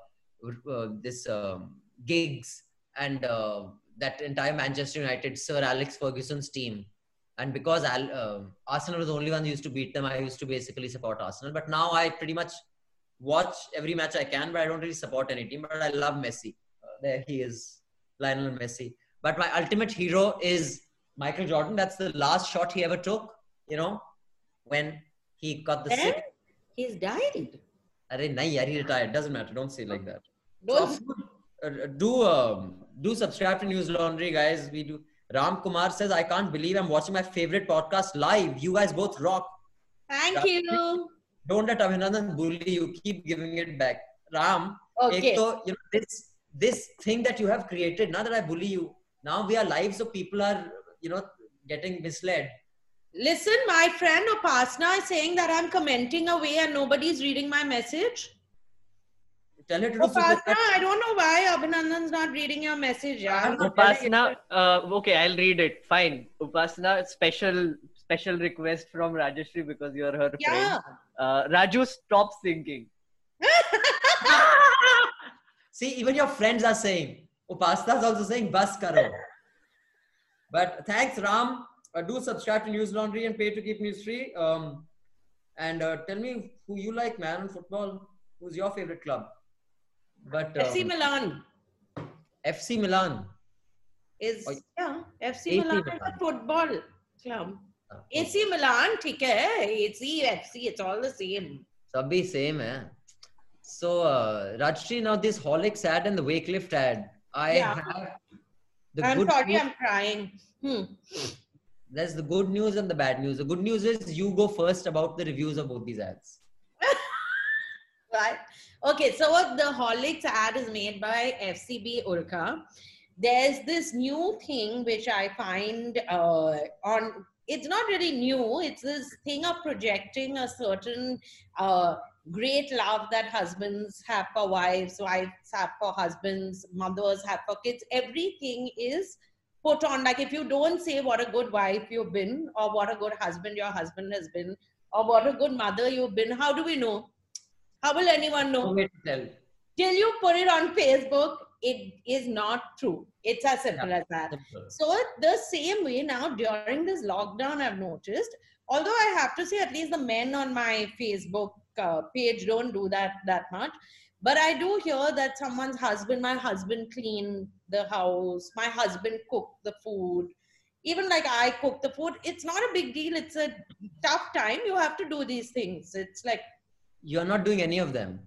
uh, this um, Giggs and uh, that entire Manchester United Sir Alex Ferguson's team. And because Al, uh, Arsenal was the only one who used to beat them, I used to basically support Arsenal. But now I pretty much watch every match I can, but I don't really support any team. But I love Messi. Uh, there he is, Lionel Messi. But my ultimate hero is Michael Jordan. That's the last shot he ever took. You know, when he got the sick. he's died. Arey, nahi, yaar, he retired. Doesn't matter. Don't say it like that. So, Don't uh, do um, do subscribe to News Laundry, guys. We do. Ram Kumar says, "I can't believe I'm watching my favorite podcast live. You guys both rock. Thank you. Don't let Abhinandan bully you. Keep giving it back." Ram, Okay. ek to, you know, this this thing that you have created. Now that I bully you, now we are live, so people are you know getting misled. Listen, my friend Upasna is saying that I'm commenting away and nobody's reading my message. Tell her to do super Upasna, chat. I don't know why Abhinandan's not reading your message. Yeah. I'm not telling Upasna, uh, okay, I'll read it. Fine. Upasna, special special request from Rajyasree because you're her Yeah. friend. Uh, Raju, stop singing. See, even your friends are saying. Upasna is also saying, "Bas karo." But thanks, Ram. Uh, do subscribe to News Laundry and pay to keep news free. Um, and uh, tell me who you like, man, in football. Who's your favorite club? But um, FC Milan FC Milan. is Oh, yeah. FC AC Milan is Milan. a football club. Uh, AC Milan, ठीक है. AC, FC, it's all the same. Sabhi same, eh? So, uh, Rajyasree, now this Horlicks ad and the Wakefit ad. I Yeah. have the I'm good sorry, news- I'm crying. Hmm. There's the good news and the bad news. The good news is you go first about the reviews of both these ads. Right. Okay, so what the Horlicks ad is made by FCB Ulka. There's this new thing which I find uh, on. It's not really new. It's this thing of projecting a certain uh, great love that husbands have for wives, wives have for husbands, mothers have for kids. Everything is put on. Like if you don't say what a good wife you've been, or what a good husband your husband has been, or what a good mother you've been, how do we know? How will anyone know? No way to tell. Till you put it on Facebook, it is not true. It's as simple as that. So the same way now during this lockdown, I've noticed. Although I have to say, at least the men on my Facebook uh, page don't do that that much. But I do hear that someone's husband, my husband, clean the house. My husband cook the food. Even like I cook the food. It's not a big deal. It's a tough time. You have to do these things. It's like You're not doing any of them.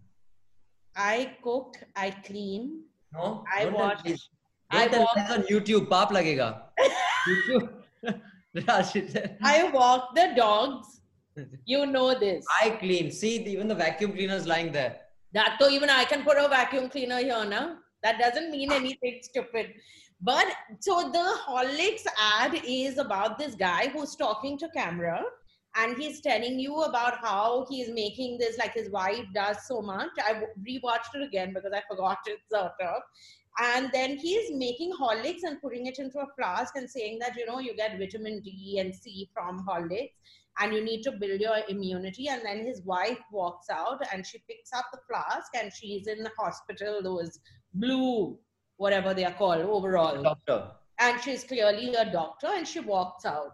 I cook, I clean, No? I watch-. I watch- on YouTube. Paap lagega. YouTube. I walk the dogs. You know this. I clean. See, even the vacuum cleaner is lying there. That though even I can put a vacuum cleaner here now. That doesn't mean anything stupid. But so the Horlicks ad is about this guy who's talking to camera and he's telling you about how he's making this like his wife does so much. I rewatched it again because I forgot it sort of. And then he's making Horlicks and putting it into a flask and saying that you know you get vitamin D and C from Horlicks and you need to build your immunity. And then his wife walks out and she picks up the flask and she's in the hospital, those blue, whatever they are called, overall. Doctor. And she's clearly a doctor and she walks out.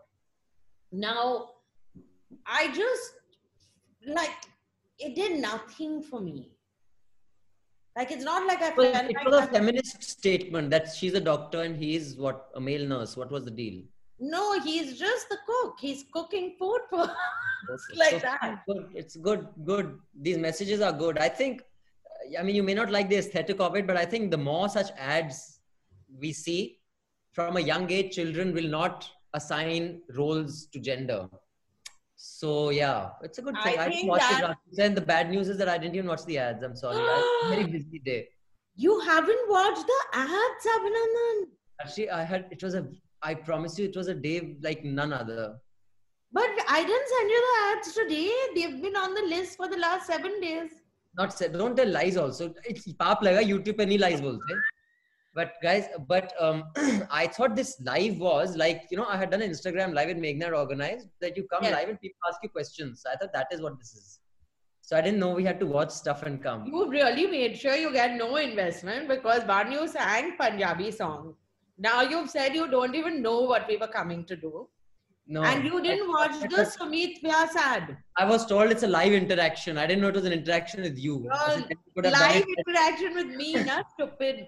Now, I just like it did nothing for me. Like it's not like I Well, it was a I'm- feminist statement that she's a doctor and he's what a male nurse. What was the deal? No, he's just the cook. He's cooking food for Okay, like so that. Good. It's good. Good. These messages are good. I think. I mean, you may not like the aesthetic of it, but I think the more such ads we see from a young age, children will not assign roles to gender. So yeah, it's a good thing. I, didn't think watch it. that- Then the bad news is that I didn't even watch the ads. I'm sorry. I had a very busy day. You haven't watched the ads, Abhinandan. Actually, I had. It was a. I promise you, it was a day like none other. But I didn't send you the ads today. They've been on the list for the last seven days. not said don't tell lies also it's paap laga youtube pe nahi lies bolte but guys but um i thought this live was like you know i had done an instagram live and Meghnad had organized that you come Yes. live and people ask you questions i thought that is what this is so i didn't know we had to watch stuff and come You really made sure you get no investment because you sang Punjabi song. Now you've said you don't even know what we were coming to do. no and you didn't watch the Sumit Vyas ad. i was told it's a live interaction i didn't know it was an interaction with you Well, said, "Then you could have done Live interaction with me, not stupid.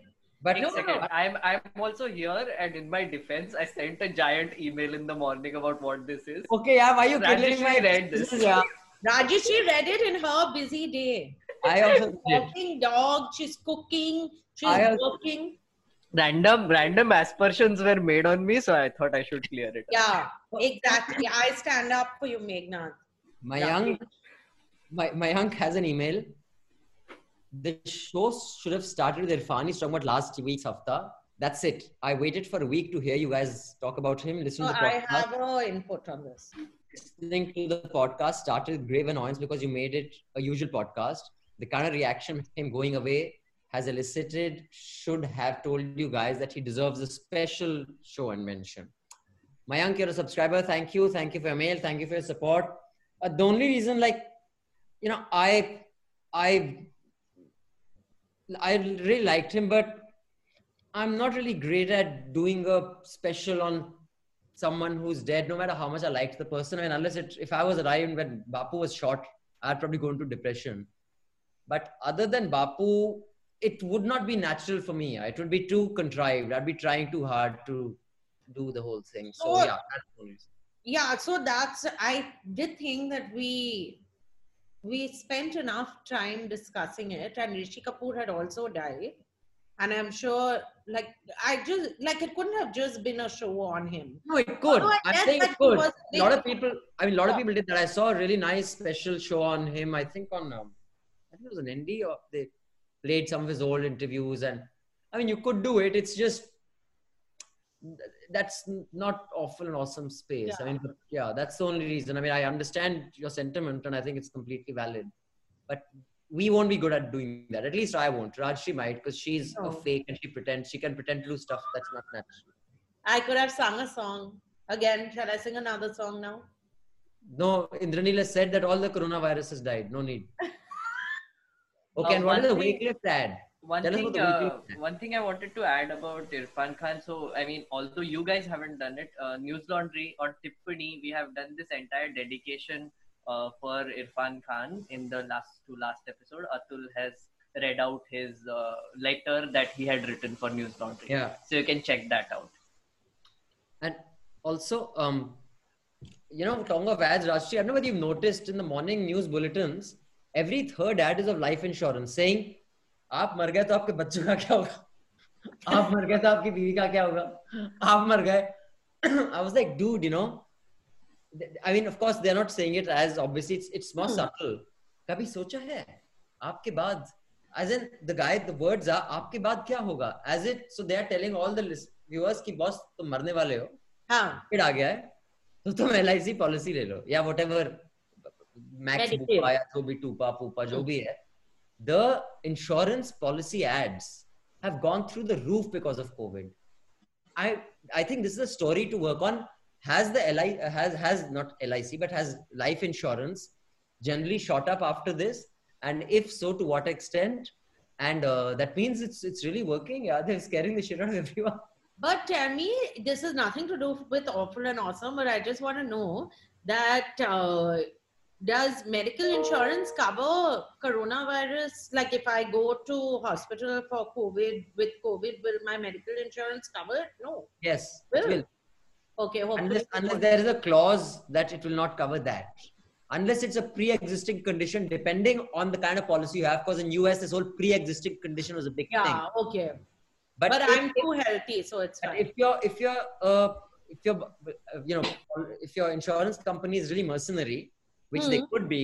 but No, Second, I'm I'm also here, and in my defense, I sent a giant email in the morning about what this is. okay yeah why are you killing Rajyasree my read this. yeah Rajyasree read it in her busy day. i also did Walking dog, she's cooking, she's I also- working. Random random aspersions were made on me, so I thought I should clear it. Yeah, exactly. I stand up for you, Meghnad. Mayank, my, my Mayank has an email. The show should have started with Irfan. He's talking about last week's hafta. That's it. I waited for a week to hear you guys talk about him. Listen So to the podcast. I podcast. have a input on this. Listening to the podcast started with grave annoyance because you made it a usual podcast. The kind of reaction him going away has elicited should have told you guys that he deserves a special show and mention. Mayank, you're a subscriber. Thank you. Thank you for your mail. Thank you for your support. Uh, the only reason, like, you know, I, I, I really liked him, but I'm not really great at doing a special on someone who's dead, no matter how much I liked the person. I mean, unless it, if I was alive when Bapu was shot, I'd probably go into depression. But other than Bapu, it would not be natural for me. It would be too contrived. I'd be trying too hard to do the whole thing. So So- yeah, that's the reason. Yeah, so that's I did think that we we spent enough time discussing it, and Rishi Kapoor had also died, and I'm sure like I just like it couldn't have just been a show on him. No, it could. Although I I'm saying it could. A lot of people, I mean, a lot of people did that. I saw a really nice special show on him. I think on, um, I think it was an indie or they played some of his old interviews. And I mean, you could do it. It's just, that's not awful and awesome space. yeah. I mean, yeah, that's the only reason. I mean, I understand your sentiment and I think it's completely valid. But we won't be good at doing that. At least I won't. Rajyasree might because she's a fake and she pretends, she can pretend to do stuff that's not natural. I could have sung a song again. Shall I sing another song now? No, Indranil has said that all the coronavirus has died. No need. Okay, Uh, and what the thing- weightless ad? One Tell thing, uh, one thing I wanted to add about Irfan Khan. So, I mean, although you guys haven't done it, uh, News Laundry or Tippani, we have done this entire dedication uh, for Irfan Khan in the last to last episode. Atul has read out his uh, letter that he had written for News Laundry. Yeah, So you can check that out. and also, um, you know, talking of ads, Rajyasree, I don't know whether you've noticed in the morning news bulletins, every third ad is of life insurance saying आप मर गए तो आपके बच्चों का क्या होगा? आप मर गए तो आपकी बीवी का क्या होगा? आप मर गए। I was like dude you know I mean of course they are not saying it as obviously it's it's more subtle कभी सोचा है? आपके बाद as in the guy the words are आपके बाद क्या होगा? As it so they are telling all the viewers की बॉस तुम मरने वाले हो हाँ। आ गया है तो तुम एल पॉलिसी ले लो या what मैक्स Medicaid. बुपा या जो भी टूपा पूपा जो भी है the insurance policy ads have gone through the roof because of covid i i think this is a story to work on has the li has has not lic but has life insurance generally shot up after this and if so to what extent and uh, that means it's it's really working yeah they're scaring the shit out of everyone But tell me, this has nothing to do with awful and awesome, but I just want to know that uh, does medical insurance cover coronavirus? Like if I go to hospital for COVID with COVID, will my medical insurance cover it? No. yes Will? it will Okay, hopefully. unless, unless there is a clause that it will not cover that unless it's a pre-existing condition depending on the kind of policy you have because in us this whole pre-existing condition was a big thing yeah, okay. but, But, if, I'm too healthy, so it's fine. if you're if you're uh, if you're uh, you know if your insurance company is really mercenary which they Mhm. could be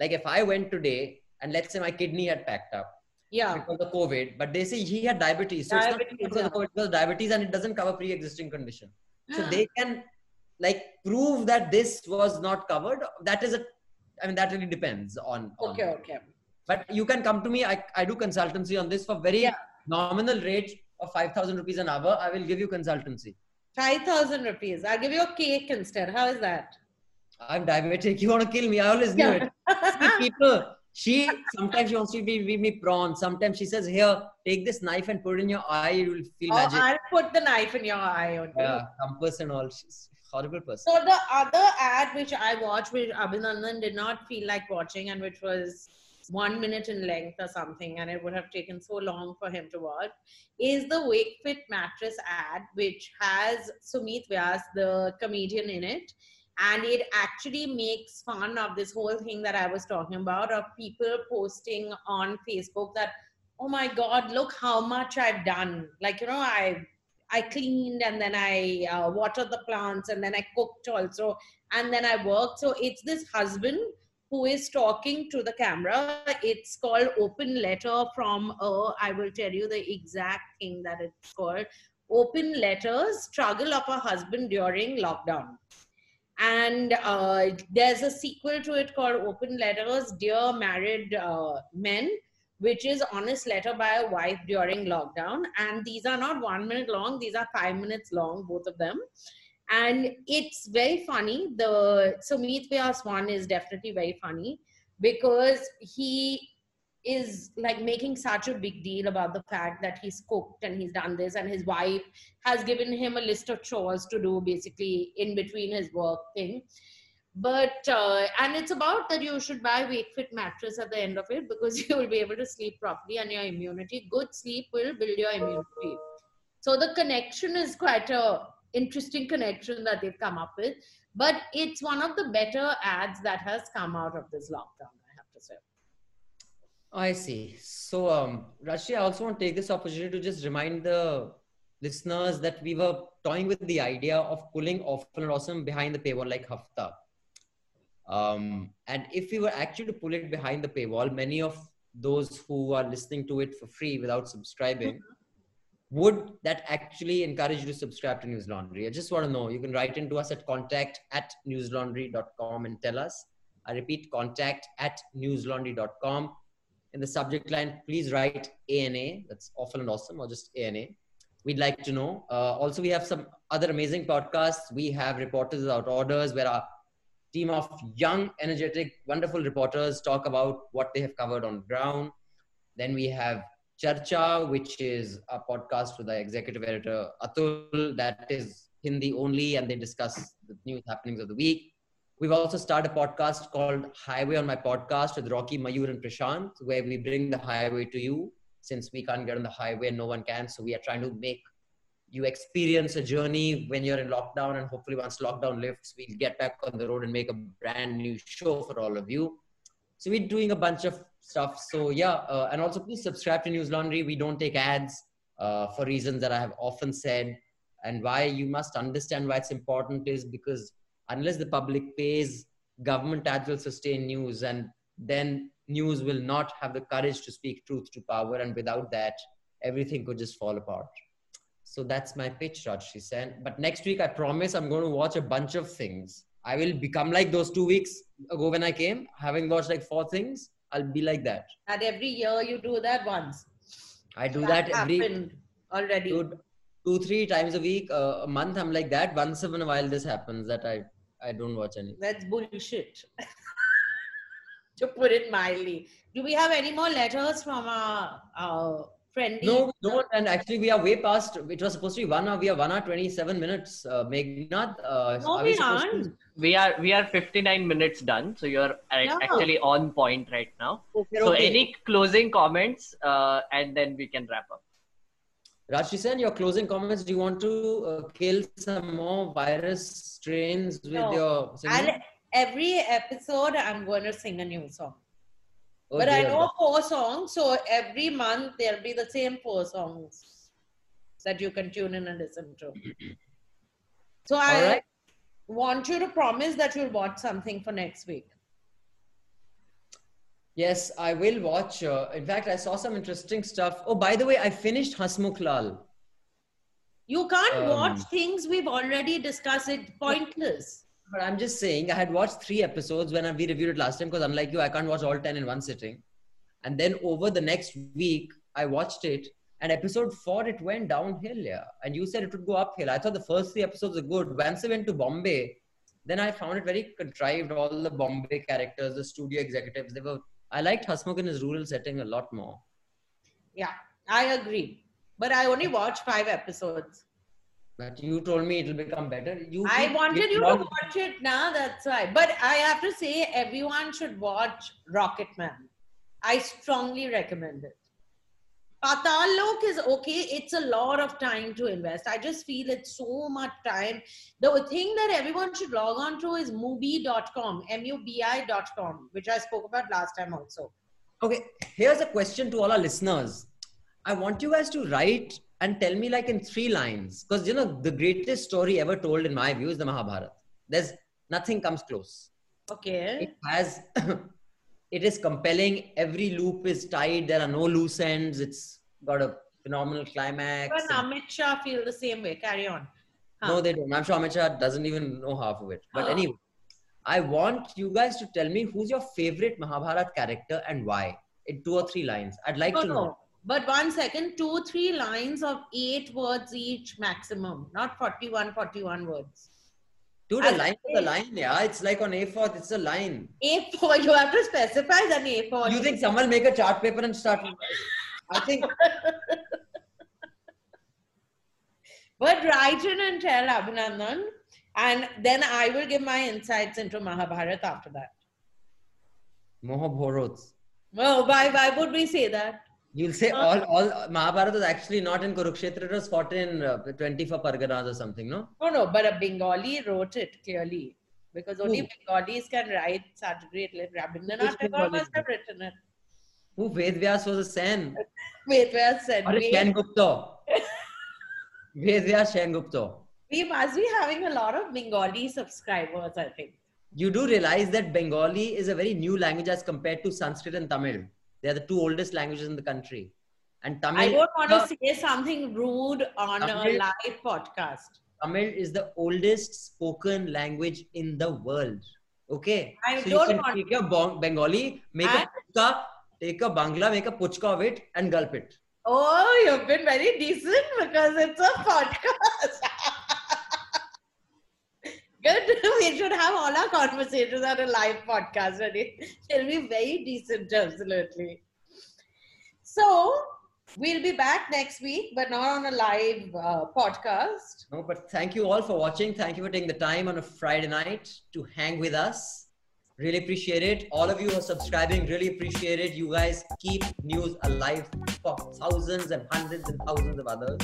like if i went today and let's say my kidney had packed up yeah. because of covid but they say he had diabetes so Diabetes, it's not because yeah. of COVID, because of diabetes and it doesn't cover pre-existing condition so they can like prove that this was not covered that is a i mean that really depends on, on Okay, okay. But you can come to me. I, I do consultancy on this for very Yeah. nominal rate of 5,000 rupees an hour. I will give you consultancy. 5,000 rupees. I'll give you a cake instead. How is that? I'm diabetic. You want to kill me? I always knew it. See, people, she sometimes she wants to give me prawn. Sometimes she says, Here, take this knife and put it in your eye. You will feel Oh, magic. I'll put the knife in your eye on you. Yeah, compass and all. She's horrible person. So the other ad which I watched, which Abhinandan did not feel like watching, and which was one minute in length or something, and it would have taken so long for him to watch, is the Wakefit mattress ad, which has Sumit Vyas, the comedian, in it. And it actually makes fun of this whole thing that I was talking about of people posting on Facebook that, oh my God, look how much I've done. Like, you know, I I cleaned and then I uh, watered the plants and then I cooked also and then I worked. So it's this husband who is talking to the camera. It's called Open Letter from, uh, I will tell you the exact thing that it's called. Open Letters Struggle of a Husband During Lockdown. And uh, there's a sequel to it called Open Letters Dear Married uh, Men which is honest letter by a wife during lockdown. And these are not one minute long these are five minutes long both of them. And it's very funny. The Sumit Vyas one is definitely very funny because he is like making such a big deal about the fact that he's cooked and he's done this and his wife has given him a list of chores to do basically in between his work thing. But uh, and it's about that you should buy wakefit mattress at the end of it because you will be able to sleep properly and your immunity good sleep will build your immunity. So the connection is quite a interesting connection that they've come up with but it's one of the better ads that has come out of this lockdown i have to say I see. So, um, Rashmi, I also want to take this opportunity to just remind the listeners that we were toying with the idea of pulling Awful and Awesome behind the paywall like Hafta. Um, and if we were actually to pull it behind the paywall, many of those who are listening to it for free without subscribing, would that actually encourage you to subscribe to News Laundry? I just want to know. You can write into us at contact at newslaundry.com and tell us. I repeat, contact at newslaundry.com in the subject line, please write ANA. That's awful and awesome, or just ANA. We'd like to know. Uh, also, we have some other amazing podcasts. We have Reporters Without Orders, where our team of young, energetic, wonderful reporters talk about what they have covered on ground. Then we have Charcha, which is a podcast with the executive editor Atul. That is Hindi only, and they discuss the news happenings of the week. We've also started a podcast called Highway on My Podcast with Rocky, Mayur, and Prashant, where we bring the highway to you. Since we can't get on the highway, and no one can. So we are trying to make you experience a journey when you're in lockdown. And hopefully, once lockdown lifts, we'll get back on the road and make a brand new show for all of you. So we're doing a bunch of stuff. So yeah, uh, and also please subscribe to News Laundry. We don't take ads uh, for reasons that I have often said. And why you must understand why it's important is because unless the public pays, government ads will sustain news, and then news will not have the courage to speak truth to power. And without that, everything could just fall apart. So that's my pitch, Raj, she said. But next week, I promise I'm going to watch a bunch of things. I will become like those two weeks ago when I came, having watched like four things. I'll be like that. and every year you do that once I do that, every happened already two, two, three times a week, uh, a month. I'm like that. Once in a while, this happens that I I don't watch any. That's bullshit. to put it mildly. Do we have any more letters from our, our friendly? No, we don't. And actually, we are way past. It was supposed to be one hour. We are one hour twenty-seven minutes. Uh, Meghnad, uh, No, are we supposed to- aren't. We are we are 59 minutes done, so you're a- Yeah. actually on point right now. Okay, So okay. any closing comments, uh, and then we can wrap up. Rajishan, your closing comments. Do you want to uh, kill some more virus strains with No. your singing? Every episode, I'm going to sing a new song. Oh, but I know four songs, so every month there'll be the same four songs that you can tune in and listen to. So I right. want you to promise that you'll watch something for next week. Yes, I will watch. Uh, in fact, I saw some interesting stuff. Oh, by the way, I finished Hasmukh Lal. You can't Um, watch things we've already discussed. It's pointless. But I'm just saying, I had watched three episodes when we reviewed it last time because, unlike you, I can't watch all 10 in one sitting. And then over the next week, I watched it, and episode four it went downhill. Yeah, and you said it would go uphill. I thought the first three episodes were good. Once I went to Bombay, then I found it very contrived. All the Bombay characters, the studio executives, they were. I liked Hasmukh in his rural setting a lot more. Yeah, I agree. But I only watched five episodes. But you told me it'll become better. You I wanted you to watch it now, that's why. But I have to say, everyone should watch Rocketman. I strongly recommend it. Paatal Lok is okay. It's a lot of time to invest. I just feel it's so much time. The thing that everyone should log on to is movie.com, mubi.com, M-U-B-I.com, which I spoke about last time also. Okay, here's a question to all our listeners. I want you guys to write and tell me like in three lines, because you know the greatest story ever told in my view is the Mahabharata. There's nothing comes close. Okay. It has, it is compelling. Every loop is tied. There are no loose ends. It's got a phenomenal climax. But Amit Shah feel the same way. Carry on. No, they don't. I'm sure Amit Shah doesn't even know half of it. But Oh. anyway, I want you guys to tell me who's your favorite Mahabharata character and why in two or three lines. I'd like to oh, know. no. But one second, two, three lines of eight words each maximum, not 41, 41 words. Dude, a line is a line, yeah. It's like on A4, it's a line. A4, you have to specify the A4. You think someone will make a chart paper and start? I think But write in and tell Abhinandan, and then I will give my insights into Mahabharata after that. Mohabharot. Well, why, why would we say that? You'll say all all Mahabharata is actually not in Kurukshetra. It was fought in uh, 24 Parganas or something, no? No, no, but a Bengali wrote it clearly. Because only Who? Bengalis can write such great. Rabindranath Tagore must have written it. Who Ved Vyas was a Sen. Wait, where said Or. Shen Gupta. Ved Vyas, Shen Gupta. We must be having a lot of Bengali subscribers, I think. You do realize that Bengali is a very new language as compared to Sanskrit and Tamil. They are the two oldest languages in the country. And Tamil, I don't want to say something rude on a live podcast. Tamil is the oldest spoken language in the world. Okay. I so don't you can want- take your Bengali, make a And- puchka, take a Bangla, make a puchka of it, and gulp it. Oh, you've been very decent because it's a podcast. Good. We should have all our conversations on a live podcast. And it- They'll be very decent, absolutely. So, we'll be back next week, but not on a live uh, podcast. No, but thank you all for watching. Thank you for taking the time on a Friday night to hang with us. Really appreciate it. All of you who are subscribing, really appreciate it. You guys keep news alive for thousands and hundreds and thousands of others.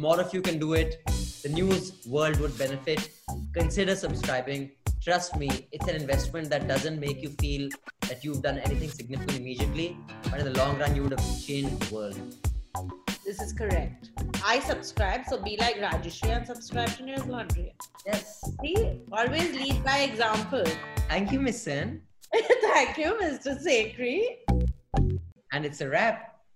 More of you can do it, the news world would benefit. Consider subscribing. Trust me, it's an investment that doesn't make you feel that you've done anything significant immediately, but in the long run, you would have changed the world. This is correct. I subscribe, so be like Rajyasree and subscribe to News Laundry. Yes. See, always lead by example. Thank you, Miss Sen. Thank you, Mr. Sekhri. And it's a wrap.